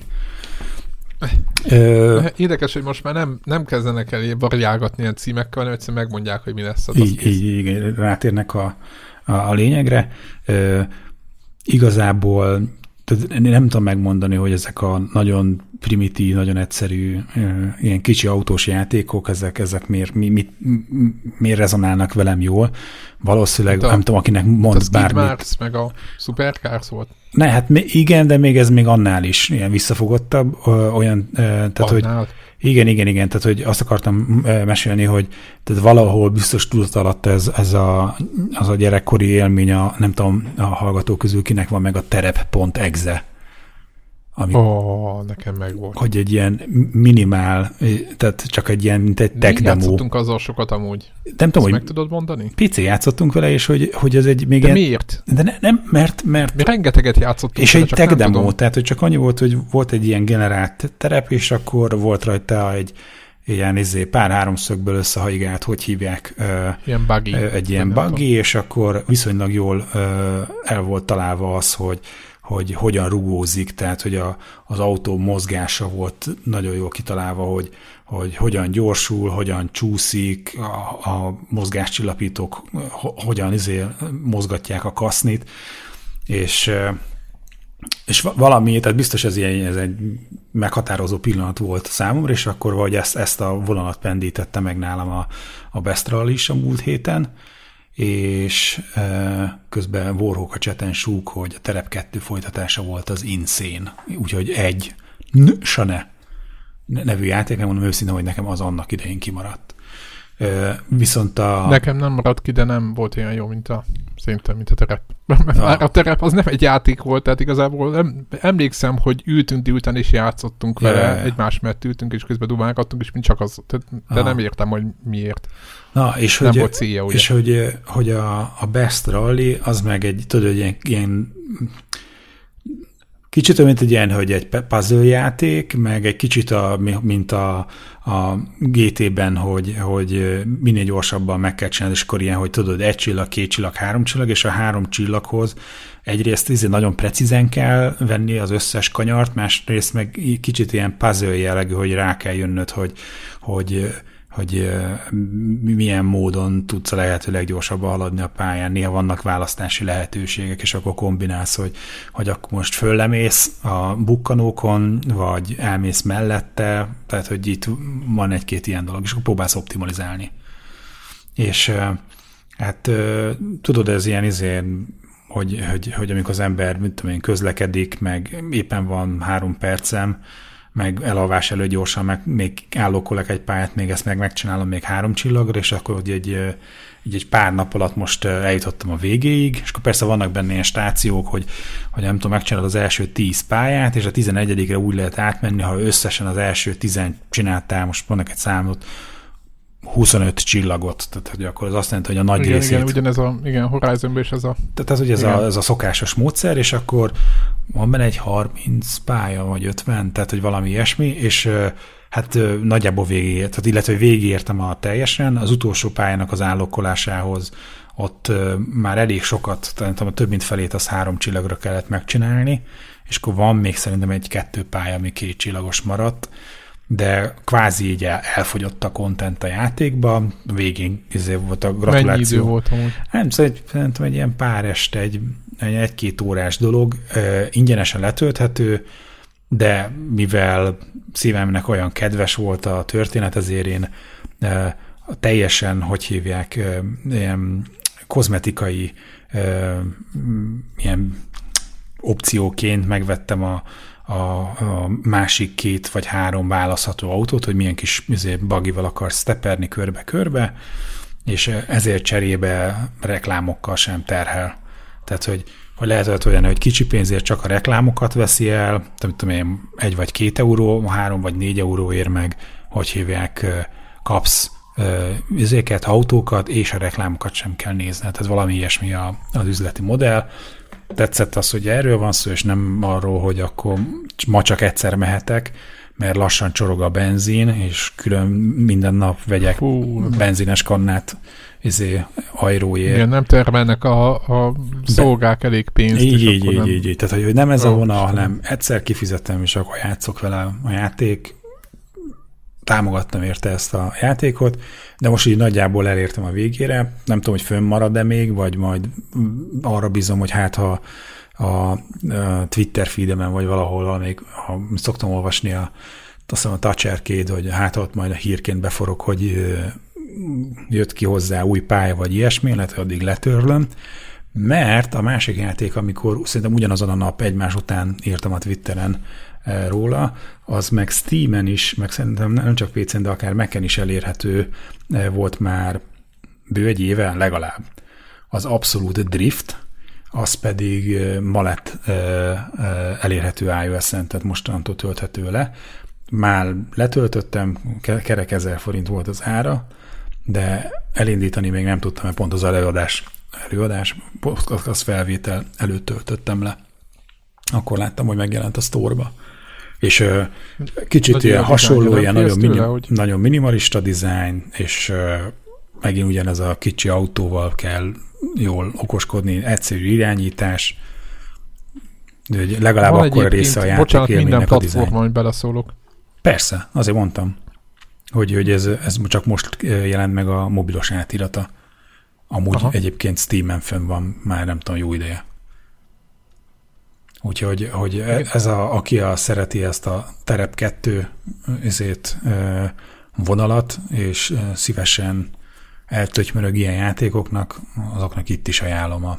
Érdekes, hogy most már nem, nem kezdenek el variálgatni ilyen címekkel, hanem egyszerűen megmondják, hogy mi lesz az. Így, így, így, rátérnek a, a, a lényegre. Ö, igazából nem tudom megmondani, hogy ezek a nagyon primitív, nagyon egyszerű, ilyen kicsi autós játékok, ezek, ezek miért, mi, mi, miért rezonálnak velem jól. Valószínűleg, de, nem tudom, akinek mond a bármit. Mars, meg a Supercars volt. Ne, hát igen, de még ez még annál is ilyen visszafogottabb, olyan, tehát annál. hogy igen, igen, igen, tehát hogy azt akartam mesélni, hogy tehát valahol biztos tudat alatt ez, ez a, az a gyerekkori élmény, a, nem tudom, a hallgató közül kinek van meg a terep.exe ami, oh, nekem meg volt. Hogy egy ilyen minimál, tehát csak egy ilyen, mint egy tech demo. játszottunk azzal sokat amúgy. Nem tudom, hogy meg tudod mondani? Pici játszottunk vele, és hogy, hogy ez egy még De ilyen, miért? De ne, nem, mert, mert... Mi rengeteget játszottunk És vele, egy tech demo, tudom. tehát hogy csak annyi volt, hogy volt egy ilyen generált terep, és akkor volt rajta egy ilyen izé, pár háromszögből összehaigált, hogy hívják, Ilyen buggy. egy ilyen buggy, és akkor viszonylag jól el volt találva az, hogy hogy hogyan rugózik, tehát hogy a, az autó mozgása volt nagyon jól kitalálva, hogy, hogy hogyan gyorsul, hogyan csúszik, a, a mozgáscsillapítók ho, hogyan izé mozgatják a kasznit, és és va- valami, tehát biztos ez, ilyen, ez egy meghatározó pillanat volt számomra, és akkor vagy ezt, ezt a vonalat pendítette meg nálam a, a Bestral is a múlt héten, és közben Warhawk a cseten súg, hogy a Terep 2 folytatása volt az Insane, úgyhogy egy n ne nevű játék, nem mondom őszintén, hogy nekem az annak idején kimaradt. Viszont a... Nekem nem maradt ki, de nem volt olyan jó, mint a szerintem, mint a terep. Már a terep az nem egy játék volt, tehát igazából em, emlékszem, hogy ültünk délután és játszottunk vele, ja. egymás mellett ültünk, és közben dumálgattunk, és mint csak az, de Aha. nem értem, hogy miért. Na, és Nem hogy, volt célja, ugye? És hogy, hogy a, a Best Rally, az meg egy, tudod, ilyen, ilyen kicsit mint egy ilyen, hogy egy puzzle játék, meg egy kicsit, a, mint a, a GT-ben, hogy, hogy minél gyorsabban meg kell csinálni, és akkor ilyen, hogy tudod, egy csillag, két csillag, három csillag, és a három csillaghoz egyrészt izé nagyon precízen kell venni az összes kanyart, másrészt meg kicsit ilyen puzzle jellegű, hogy rá kell jönnöd, hogy, hogy hogy milyen módon tudsz a lehető leggyorsabban haladni a pályán. Néha vannak választási lehetőségek, és akkor kombinálsz, hogy, hogy akkor most föllemész a bukkanókon, vagy elmész mellette, tehát hogy itt van egy-két ilyen dolog, és akkor próbálsz optimalizálni. És hát tudod, ez ilyen izé, hogy, hogy, hogy amikor az ember, mit tudom én, közlekedik, meg éppen van három percem, meg elalvás előtt gyorsan, meg még állókolok egy pályát, még ezt meg megcsinálom még három csillagra, és akkor hogy egy, egy, egy pár nap alatt most eljutottam a végéig, és akkor persze vannak benne ilyen stációk, hogy, hogy nem tudom, megcsinálod az első tíz pályát, és a tizenegyedikre úgy lehet átmenni, ha összesen az első tizen csináltál, most mondok egy számot, 25 csillagot, tehát hogy akkor az azt jelenti, hogy a nagy igen, részét... Igen, ugyanez a igen, horizon is ez a... Tehát ez ugye ez a, ez a szokásos módszer, és akkor van benne egy 30 pálya, vagy 50, tehát hogy valami ilyesmi, és hát nagyjából végigért, tehát illetve végigértem a teljesen, az utolsó pályának az állokkolásához ott már elég sokat, tehát a több mint felét az három csillagra kellett megcsinálni, és akkor van még szerintem egy-kettő pálya, ami két csillagos maradt, de kvázi így elfogyott a content a játékba, végén izé volt a gratuláció. Mennyi idő volt amúgy? Nem, szerintem egy ilyen pár este, egy, egy-két órás dolog, ingyenesen letölthető, de mivel szívemnek olyan kedves volt a történet, ezért én teljesen, hogy hívják, ilyen kozmetikai ilyen opcióként megvettem a, a, a másik két vagy három választható autót, hogy milyen kis bagival akarsz teperni körbe-körbe, és ezért cserébe reklámokkal sem terhel. Tehát, hogy, hogy lehet olyan, hogy kicsi pénzért csak a reklámokat veszi el, nem tudom én, egy vagy két euró, három vagy négy euróért meg, hogy hívják, kapsz üzéket, autókat, és a reklámokat sem kell nézni. Tehát valami ilyesmi az üzleti modell. Tetszett az, hogy erről van szó, és nem arról, hogy akkor ma csak egyszer mehetek, mert lassan csorog a benzin, és külön minden nap vegyek Hú, benzines kannát izé, ajróért. Igen, nem termelnek a, a szolgák elég pénzt. Így, így, így, nem... így, így. Tehát, hogy nem ez a vonal, hanem egyszer kifizetem, és akkor játszok vele a játék. Támogattam érte ezt a játékot, de most így nagyjából elértem a végére. Nem tudom, hogy fönn marad-e még, vagy majd arra bízom, hogy hát ha a Twitter feedemen, vagy valahol valamelyik, ha szoktam olvasni a, azt a Touch hogy hát ott majd a hírként beforog, hogy jött ki hozzá új pálya, vagy ilyesmi, illetve addig letörlöm, mert a másik játék, amikor szerintem ugyanazon a nap egymás után írtam a Twitteren róla, az meg Steam-en is, meg szerintem nem csak PC-n, de akár Mac-en is elérhető volt már bő egy éve legalább. Az Absolute Drift, az pedig ma lett elérhető iOS-en, tehát mostantól tölthető le. Már letöltöttem, kerek 1000 forint volt az ára, de elindítani még nem tudtam, mert pont az előadás, előadás podcast felvétel előtt töltöttem le. Akkor láttam, hogy megjelent a sztorba. És uh, kicsit Nagy ilyen hasonló, ilyen nagyon, minim, hogy... nagyon minimalista design, és uh, megint ugyanez a kicsi autóval kell jól okoskodni, egyszerű irányítás, de legalább Van akkor része a játék Bocsánat, minden platformon, hogy beleszólok. Persze, azért mondtam, hogy, hogy ez, ez csak most jelent meg a mobilos átirata. Amúgy Aha. egyébként Steam-en fönn van már nem tudom, jó ideje. Úgyhogy hogy ez a, aki a, szereti ezt a terep 2 ezért, vonalat, és szívesen eltötymörög ilyen játékoknak, azoknak itt is ajánlom a,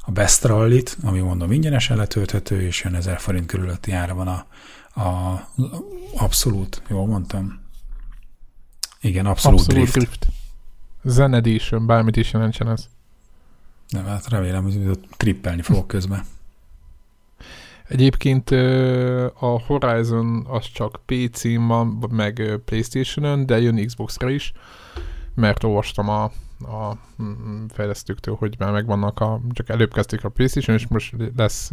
a Best Rally-t, ami mondom ingyenesen letölthető, és jön 1000 forint körülötti ára van a, a abszolút, jól mondtam? Igen, abszolút, abszolút drift. drift. Zen Edition, bármit is jelentsen ez. Nem, hát remélem, hogy trippelni fogok közben. Egyébként a Horizon az csak PC-n van, meg Playstation-ön, de jön Xbox-ra is mert olvastam a, a fejlesztőktől, hogy már megvannak a, csak előbb kezdték a Playstation, és most lesz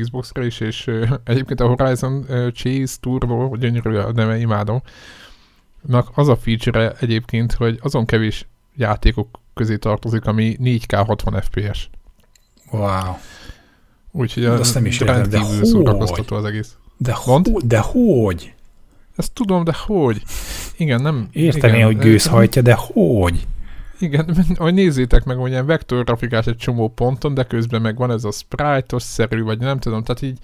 Xbox-ra is, és egyébként a Horizon Chase Turbo, gyönyörű a neve, imádom, az a feature egyébként, hogy azon kevés játékok közé tartozik, ami 4K 60 FPS. Wow. Úgyhogy de azt nem is értem, de hogy? az egész. De, ho- de hogy? Ezt tudom, de hogy? Igen, nem... Értem igen, én, hogy gőzhajtja, de hogy? Igen, hogy nézzétek meg, hogy ilyen vektorgrafikás egy csomó ponton, de közben meg van ez a sprite-os-szerű, vagy nem tudom, tehát így,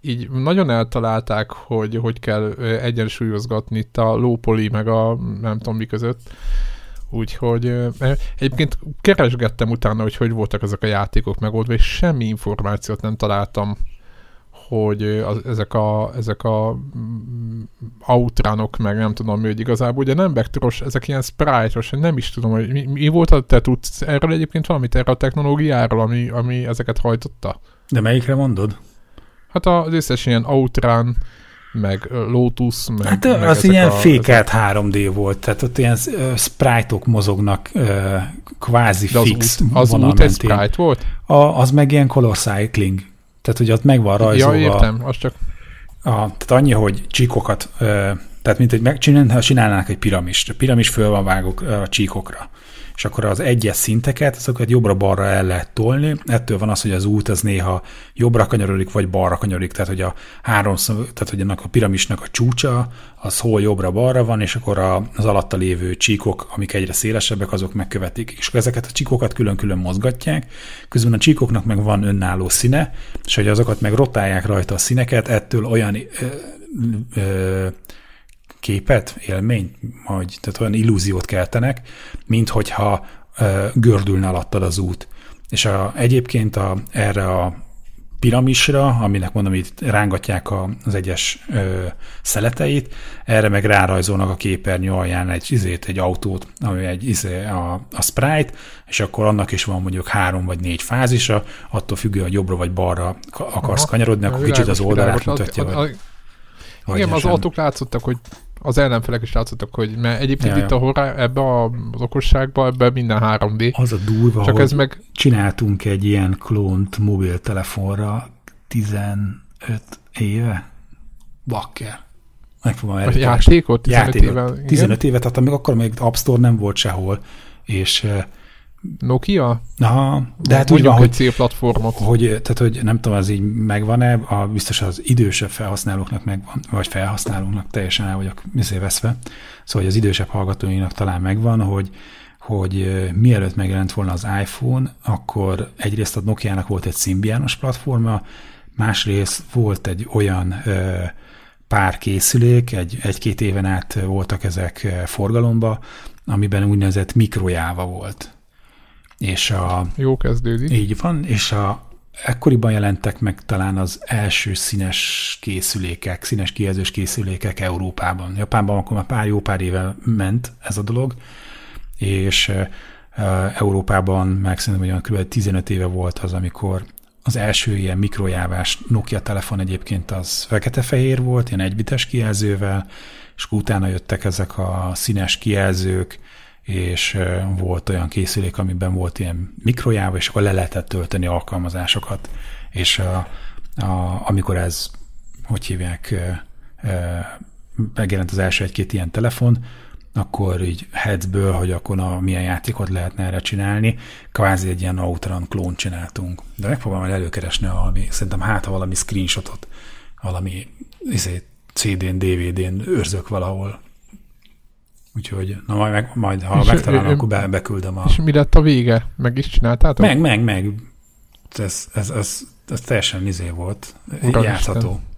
így nagyon eltalálták, hogy hogy kell egyensúlyozgatni itt a lópoli meg a nem tudom mi között. Úgyhogy egyébként keresgettem utána, hogy hogy voltak ezek a játékok megoldva, és semmi információt nem találtam hogy az, ezek a, ezek a mm, outránok, meg nem tudom mi, hogy igazából ugye nem vektoros, ezek ilyen sprite-os, nem is tudom, hogy mi, mi volt, te tudsz erről egyébként valamit, erre a technológiáról, ami, ami ezeket hajtotta? De melyikre mondod? Hát az összes ilyen outrán, meg Lotus, meg... Hát meg az ilyen a, fékelt ezek... 3D volt, tehát ott ilyen sprite-ok mozognak kvázi De fix Az út, az út egy sprite volt? A, az meg ilyen color cycling. Tehát, hogy ott meg van rajzolva. Ja, értem, az csak... A, tehát annyi, hogy csíkokat, tehát mint hogy megcsinálnák egy piramist. A piramis föl van vágó a csíkokra és akkor az egyes szinteket, azokat jobbra-balra el lehet tolni. Ettől van az, hogy az út az néha jobbra kanyarodik, vagy balra kanyarodik, tehát hogy a három, tehát hogy ennek a piramisnak a csúcsa, az hol jobbra-balra van, és akkor az alatta lévő csíkok, amik egyre szélesebbek, azok megkövetik. És akkor ezeket a csíkokat külön-külön mozgatják, közben a csíkoknak meg van önálló színe, és hogy azokat meg rotálják rajta a színeket, ettől olyan ö, ö, képet, élményt, vagy, tehát olyan illúziót keltenek, mint hogyha ö, gördülne alattad az út. És a, egyébként a, erre a piramisra, aminek mondom, itt rángatják a, az egyes ö, szeleteit, erre meg rárajzolnak a képernyő alján egy, izét, egy autót, ami egy izé, a, a sprite, és akkor annak is van mondjuk három vagy négy fázisa, attól függő, hogy jobbra vagy balra akarsz Aha, kanyarodni, akkor kicsit az oldalát mutatja. Az, az, az, igen, az autók látszottak, hogy az ellenfelek is látszottak, hogy mert egyébként ja, itt a horror, ebbe az okosságba, ebbe minden 3D. Az a durva, Csak ez meg... csináltunk egy ilyen klónt mobiltelefonra 15 éve. Bakker. Meg fogom a játékot? 15 játékot. éve? 15 éve, tehát még akkor még App Store nem volt sehol, és Nokia? Aha, de hát úgy van, hogy célplatformot. Hogy, tehát, hogy nem tudom, az így megvan-e, a, biztos az idősebb felhasználóknak megvan, vagy felhasználóknak teljesen el vagyok veszve. Szóval, hogy az idősebb hallgatóinak talán megvan, hogy hogy mielőtt megjelent volna az iPhone, akkor egyrészt a Nokia-nak volt egy szimbiános platforma, másrészt volt egy olyan ö, pár készülék, egy, egy-két éven át voltak ezek forgalomba, amiben úgynevezett mikrojáva volt. És a, Jó kezdődik. Így van, és a, ekkoriban jelentek meg talán az első színes készülékek, színes kijelzős készülékek Európában. Japánban akkor már pár jó pár éve ment ez a dolog, és Európában meg szerintem olyan kb. 15 éve volt az, amikor az első ilyen mikrojávás Nokia telefon egyébként az fekete-fehér volt, ilyen egybites kijelzővel, és utána jöttek ezek a színes kijelzők, és volt olyan készülék, amiben volt ilyen mikrojáva, és akkor le lehetett tölteni alkalmazásokat, és a, a, amikor ez, hogy hívják, megjelent az első egy-két ilyen telefon, akkor így headsből, hogy akkor a, milyen játékot lehetne erre csinálni, kvázi egy ilyen Outrun klón csináltunk. De megpróbálom majd előkeresni valami, szerintem hát ha valami screenshotot, valami izé, CD-n, DVD-n őrzök valahol. Úgyhogy, na majd, meg, majd ha és megtalálom, akkor be, beküldöm a... És mi lett a vége? Meg is csináltátok? Meg, meg, meg. Ez, ez, ez, ez teljesen izé volt. Uram játszható. Isten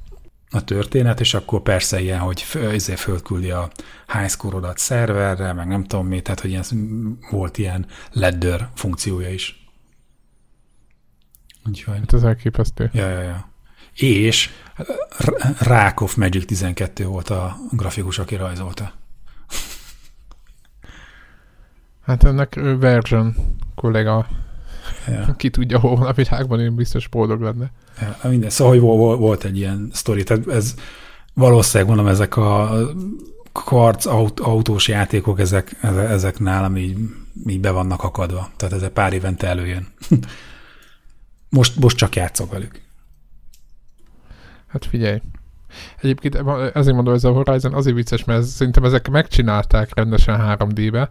a történet, és akkor persze ilyen, hogy izé fölküldi a high score-odat szerverre, meg nem tudom mi, tehát hogy ilyen, volt ilyen ledder funkciója is. Úgyhogy... Hát ez elképesztő. Ja, ja, ja. És Rákov Magic 12 volt a grafikus, aki rajzolta. Hát ennek version kollega Ja. Ki tudja, hol van a világban, én biztos boldog lenne. Ja, minden. Szóval, hogy volt egy ilyen sztori, tehát ez valószínűleg mondom, ezek a karc autós játékok, ezek, ezek nálam így, így be vannak akadva. Tehát ez egy pár évente előjön. Most, most csak játszok velük. Hát figyelj, Egyébként ezért mondom, ez a Horizon azért vicces, mert szerintem ezek megcsinálták rendesen 3D-be.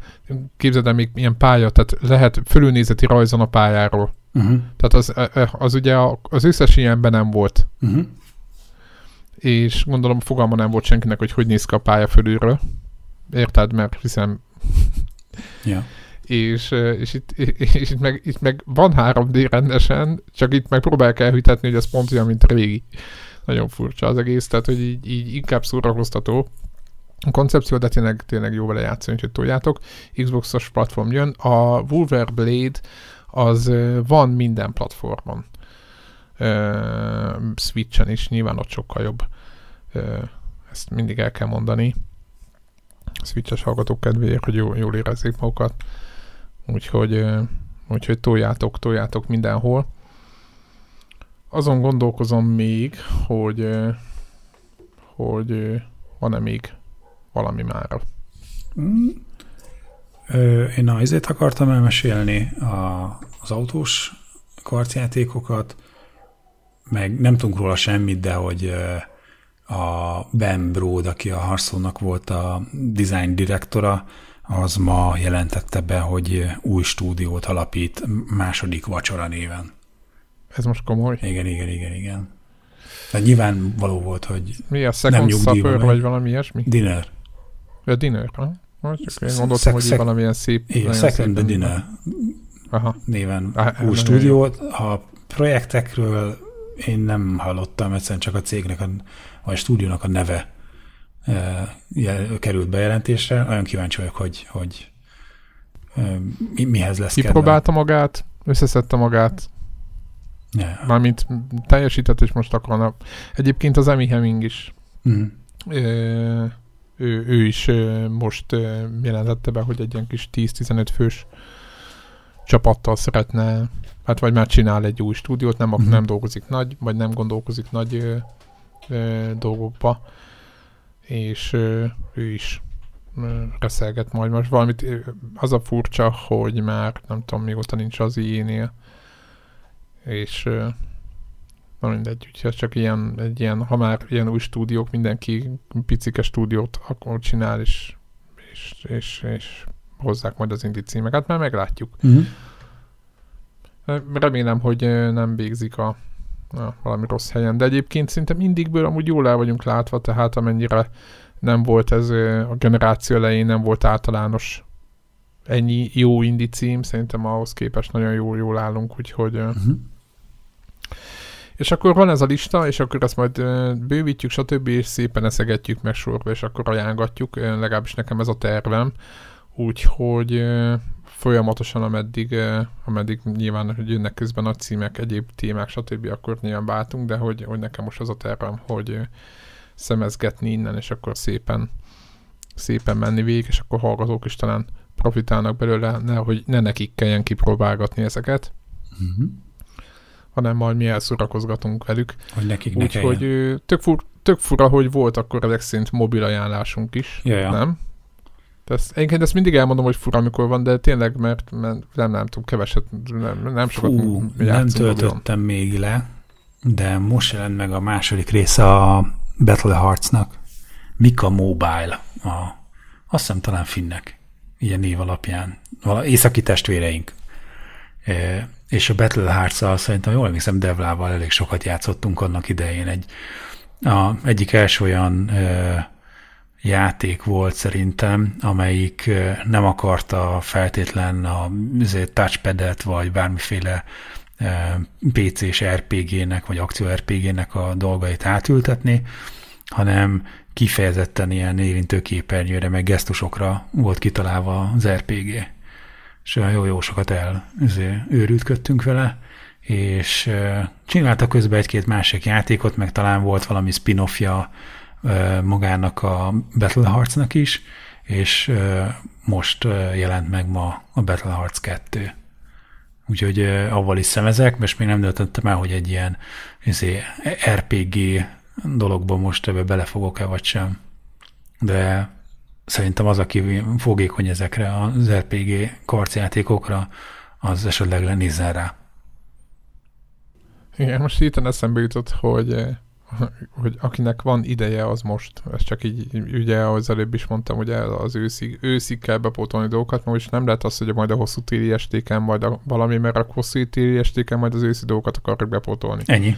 Képzeld el, még ilyen pálya, tehát lehet fölülnézeti rajzon a pályáról. Uh-huh. Tehát az, e, e, az ugye az összes ilyenben nem volt. Uh-huh. És gondolom fogalma nem volt senkinek, hogy hogy néz ki a pálya fölülről. Érted? Mert hiszen... Ja. És, és, itt, és itt, meg, itt meg van 3D rendesen, csak itt meg próbálják elhűtetni, hogy ez pont olyan, mint a régi. Nagyon furcsa az egész, tehát hogy így, így inkább szórakoztató a koncepció, de tényleg, tényleg jó vele játszani, úgyhogy toljátok. Xbox-os platform jön. A Wolver Blade az van minden platformon. Switchen is, nyilván ott sokkal jobb. Ezt mindig el kell mondani. Switches hallgatók kedvéért, hogy jól, jól érezzék magukat. Úgyhogy, úgyhogy toljátok, toljátok mindenhol azon gondolkozom még, hogy, hogy van-e még valami már. Mm. Én azért akartam elmesélni a, az autós kartjátékokat, meg nem tudunk róla semmit, de hogy a Ben Brod, aki a Harszónak volt a design direktora, az ma jelentette be, hogy új stúdiót alapít második vacsora néven. Ez most komoly? Igen, igen, igen, igen. Tehát nyilván való volt, hogy Mi a second nem supper, vagy valami ilyesmi? Dinner. Ja, dinner, ha? Én gondoltam, hogy valamilyen szép... Igen, second the dinner Aha. néven új stúdiót. A projektekről én nem hallottam, egyszerűen csak a cégnek, a, vagy a stúdiónak a neve e, került bejelentésre. Nagyon kíváncsi vagyok, hogy, hogy e, mi, mihez lesz Kipróbálta magát, összeszedte magát, Yeah. Mármint teljesített, és most akarna. Egyébként az Emi Heming is. Mm. Ö, ő, ő is most jelentette be, hogy egy ilyen kis 10-15 fős csapattal szeretne, hát vagy már csinál egy új stúdiót, nem, mm. nem dolgozik nagy, vagy nem gondolkozik nagy ö, ö, dolgokba, és ö, ő is reszelget majd most valamit. Az a furcsa, hogy már nem tudom, mióta nincs az ilyenél, és na mindegy, úgyhogy csak ilyen, egy ilyen, ha már ilyen új stúdiók, mindenki picike stúdiót akkor csinál, és, és, és, és hozzák majd az indi címeket, mert meglátjuk. Uh-huh. Remélem, hogy nem végzik a, a valami rossz helyen, de egyébként szinte mindigből amúgy jól el vagyunk látva, tehát amennyire nem volt ez a generáció elején, nem volt általános ennyi jó indi cím, szerintem ahhoz képest nagyon jól, jól állunk, úgyhogy uh-huh. És akkor van ez a lista, és akkor ezt majd bővítjük, stb. és szépen eszegetjük meg sorba, és akkor ajánlatjuk, legalábbis nekem ez a tervem. Úgyhogy folyamatosan, ameddig, ameddig nyilván, hogy jönnek közben nagy címek, egyéb témák, stb., akkor nyilván váltunk, de hogy, hogy nekem most az a tervem, hogy szemezgetni innen, és akkor szépen szépen menni végig, és akkor hallgatók is talán profitálnak belőle, ne, hogy ne nekik kelljen kipróbálgatni ezeket, uh-huh. Hanem majd mi elszórakozgatunk velük. Hogy nekik ne Úgyhogy tök, fur, tök fura, hogy volt akkor ezek szerint mobil ajánlásunk is, Jaja. nem? Ezt, egyébként ezt mindig elmondom, hogy fura, amikor van, de tényleg, mert, mert nem, nem tudom, keveset, nem, nem sokat Fú, nem töltöttem mobilon. még le, de most jelent meg a második része a Battle Hearts-nak. Mika Mobile, a, azt hiszem talán finnek, ilyen név alapján. Vala, északi testvéreink. És a Battle hearts szerintem jól emlékszem, Devlával elég sokat játszottunk annak idején. Egy, a, egyik első olyan e, játék volt szerintem, amelyik nem akarta feltétlen a touchpadet, vagy bármiféle PC-s RPG-nek, vagy akció RPG-nek a dolgait átültetni, hanem kifejezetten ilyen érintőképernyőre, meg gesztusokra volt kitalálva az RPG. És jó-jó sokat el őrültködtünk vele, és csinálta közben egy-két másik játékot, meg talán volt valami spin-offja magának a Battle Hearts-nak is, és most jelent meg ma a Battle Hearts 2. Úgyhogy avval is szemezek, most még nem döntöttem el, hogy egy ilyen izé, RPG dologba most ebbe belefogok-e vagy sem. De szerintem az, aki fogékony ezekre az RPG karcjátékokra, az esetleg lenézzen rá. Igen, most itt eszembe jutott, hogy hogy akinek van ideje, az most. Ez csak így, ugye, az előbb is mondtam, hogy az őszig, őszig kell bepótolni dolgokat, mert most nem lehet az, hogy majd a hosszú téli estéken majd a, valami, mert a hosszú téli estéken majd az őszi dolgokat akarjuk bepótolni. Ennyi.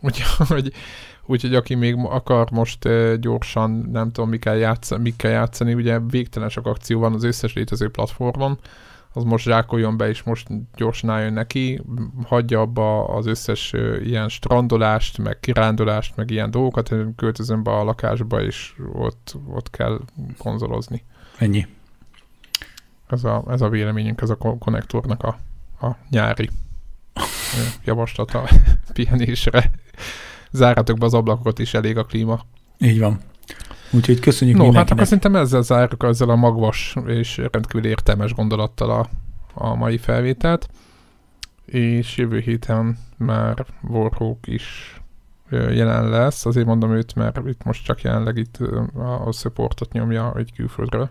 Úgyhogy, úgyhogy aki még akar most gyorsan, nem tudom, mi kell játszani, mi kell játszani ugye végtelen sok akció van az összes létező platformon, az most zsákoljon be, és most gyorsan álljon neki, hagyja abba az összes ilyen strandolást, meg kirándulást, meg ilyen dolgokat, költözön be a lakásba, és ott, ott kell konzolozni. Ennyi. Ez a, ez a véleményünk, ez a konnektornak a, a nyári javaslata pihenésre. Zárhatok be az ablakokat is, elég a klíma. Így van. Úgyhogy köszönjük no, hát mindenkinek. hát akkor szerintem ezzel zárjuk ezzel a magvas és rendkívül értelmes gondolattal a, a mai felvételt. És jövő héten már Warhawk is jelen lesz. Azért mondom őt, mert itt most csak jelenleg itt a supportot nyomja egy külföldről.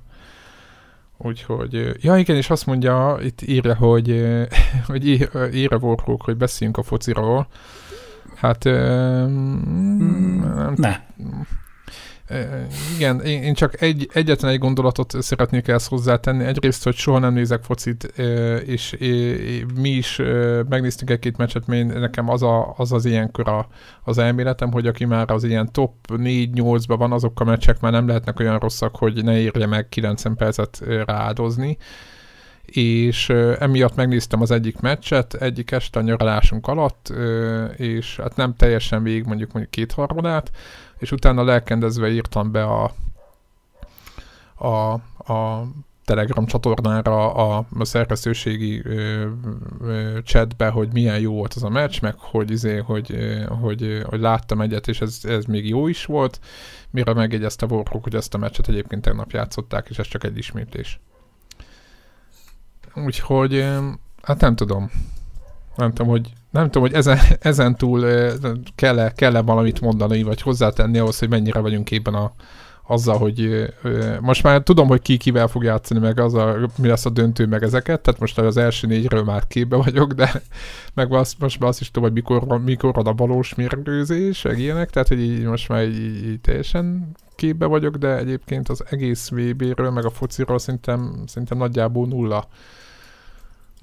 Úgyhogy, ja igen, és azt mondja, itt írja, hogy, hogy írja Warhawk, hogy beszéljünk a fociról. Hát, mm, nem, ne. Igen, én, én csak egy, egyetlen egy gondolatot szeretnék ezt hozzátenni. Egyrészt, hogy soha nem nézek focit, és, mi is megnéztük egy-két meccset, mert nekem az, a, az az ilyenkor a, az elméletem, hogy aki már az ilyen top 4-8-ban van, azok a meccsek már nem lehetnek olyan rosszak, hogy ne érje meg 90 percet rááldozni és emiatt megnéztem az egyik meccset, egyik este a nyaralásunk alatt, és hát nem teljesen végig mondjuk mondjuk kétharmadát, és utána lelkendezve írtam be a, a, a Telegram csatornára a, a szerkesztőségi ö, ö, chatbe, hogy milyen jó volt az a meccs, meg hogy, izé, hogy, ö, hogy, hogy láttam egyet, és ez, ez még jó is volt, mire megjegyezte Warhawk, hogy ezt a meccset egyébként tegnap játszották, és ez csak egy ismétlés. Úgyhogy, hát nem tudom. Nem tudom, hogy, nem tudom, hogy ezen, ezen túl kell-e, kell-e valamit mondani, vagy hozzátenni ahhoz, hogy mennyire vagyunk képben a, azzal, hogy most már tudom, hogy ki kivel fog játszani, meg az a, mi lesz a döntő, meg ezeket, tehát most az első négyről már képbe vagyok, de meg azt, most már azt is tudom, hogy mikor, mikor van a valós mérkőzés, meg ilyenek, tehát hogy így most már így, így teljesen képbe vagyok, de egyébként az egész VB-ről, meg a fociról szerintem, szerintem nagyjából nulla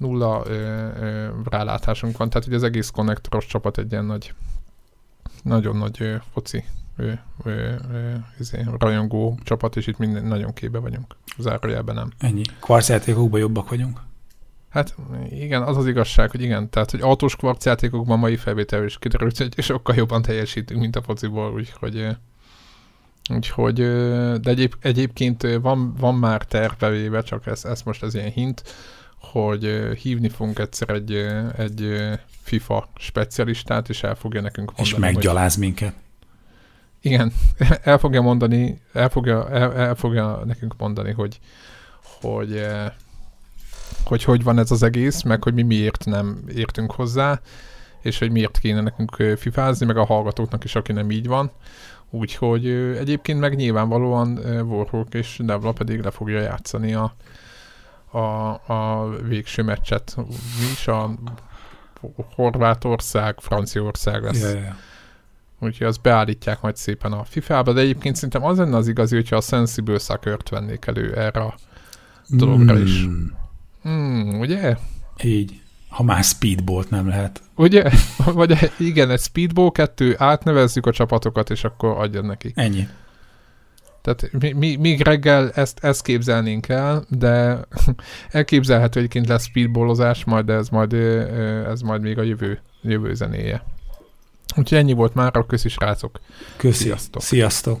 nulla ö, ö, rálátásunk van, tehát hogy az egész konnektoros csapat egy ilyen nagy, nagyon nagy ö, foci ö, ö, ö, izé, rajongó csapat, és itt minden nagyon képbe vagyunk. Zárójelben nem. Ennyi. Kvarcjátékokban jobbak vagyunk. Hát igen, az az igazság, hogy igen, tehát hogy autós kvarcjátékokban mai felvétel is kiderült, hogy sokkal jobban teljesítünk, mint a fociból, úgyhogy Úgyhogy, de egyéb, egyébként van, van már tervevéve, csak ez, ez most ez ilyen hint, hogy hívni fogunk egyszer egy, egy FIFA specialistát, és el fogja nekünk mondani. És meggyaláz hogy... minket. Igen, el fogja mondani, el fogja, el, el fogja nekünk mondani, hogy, hogy, hogy hogy van ez az egész, meg hogy mi miért nem értünk hozzá, és hogy miért kéne nekünk fifázni, meg a hallgatóknak is, aki nem így van. Úgyhogy egyébként meg nyilvánvalóan Warhawk és Devla pedig le fogja játszani a, a, a végső meccset. Mi is a Horvátország, Franciaország lesz. Yeah, yeah. Úgyhogy azt beállítják majd szépen a FIFA-ba, de egyébként szerintem az lenne az igazi, hogyha a Sensible Sucker-t vennék elő erre a dologra mm. is. Mm, ugye? Így. Ha már speedbolt nem lehet. Ugye? Vagy igen, egy speedball kettő, átnevezzük a csapatokat, és akkor adjad neki. Ennyi. Tehát mi, mi, még reggel ezt, ezt képzelnénk el, de elképzelhető, hogy egyébként lesz speedballozás, majd ez majd, ez majd még a jövő, jövő zenéje. Úgyhogy ennyi volt már, köszi srácok. Köszi. Sziasztok. Sziasztok.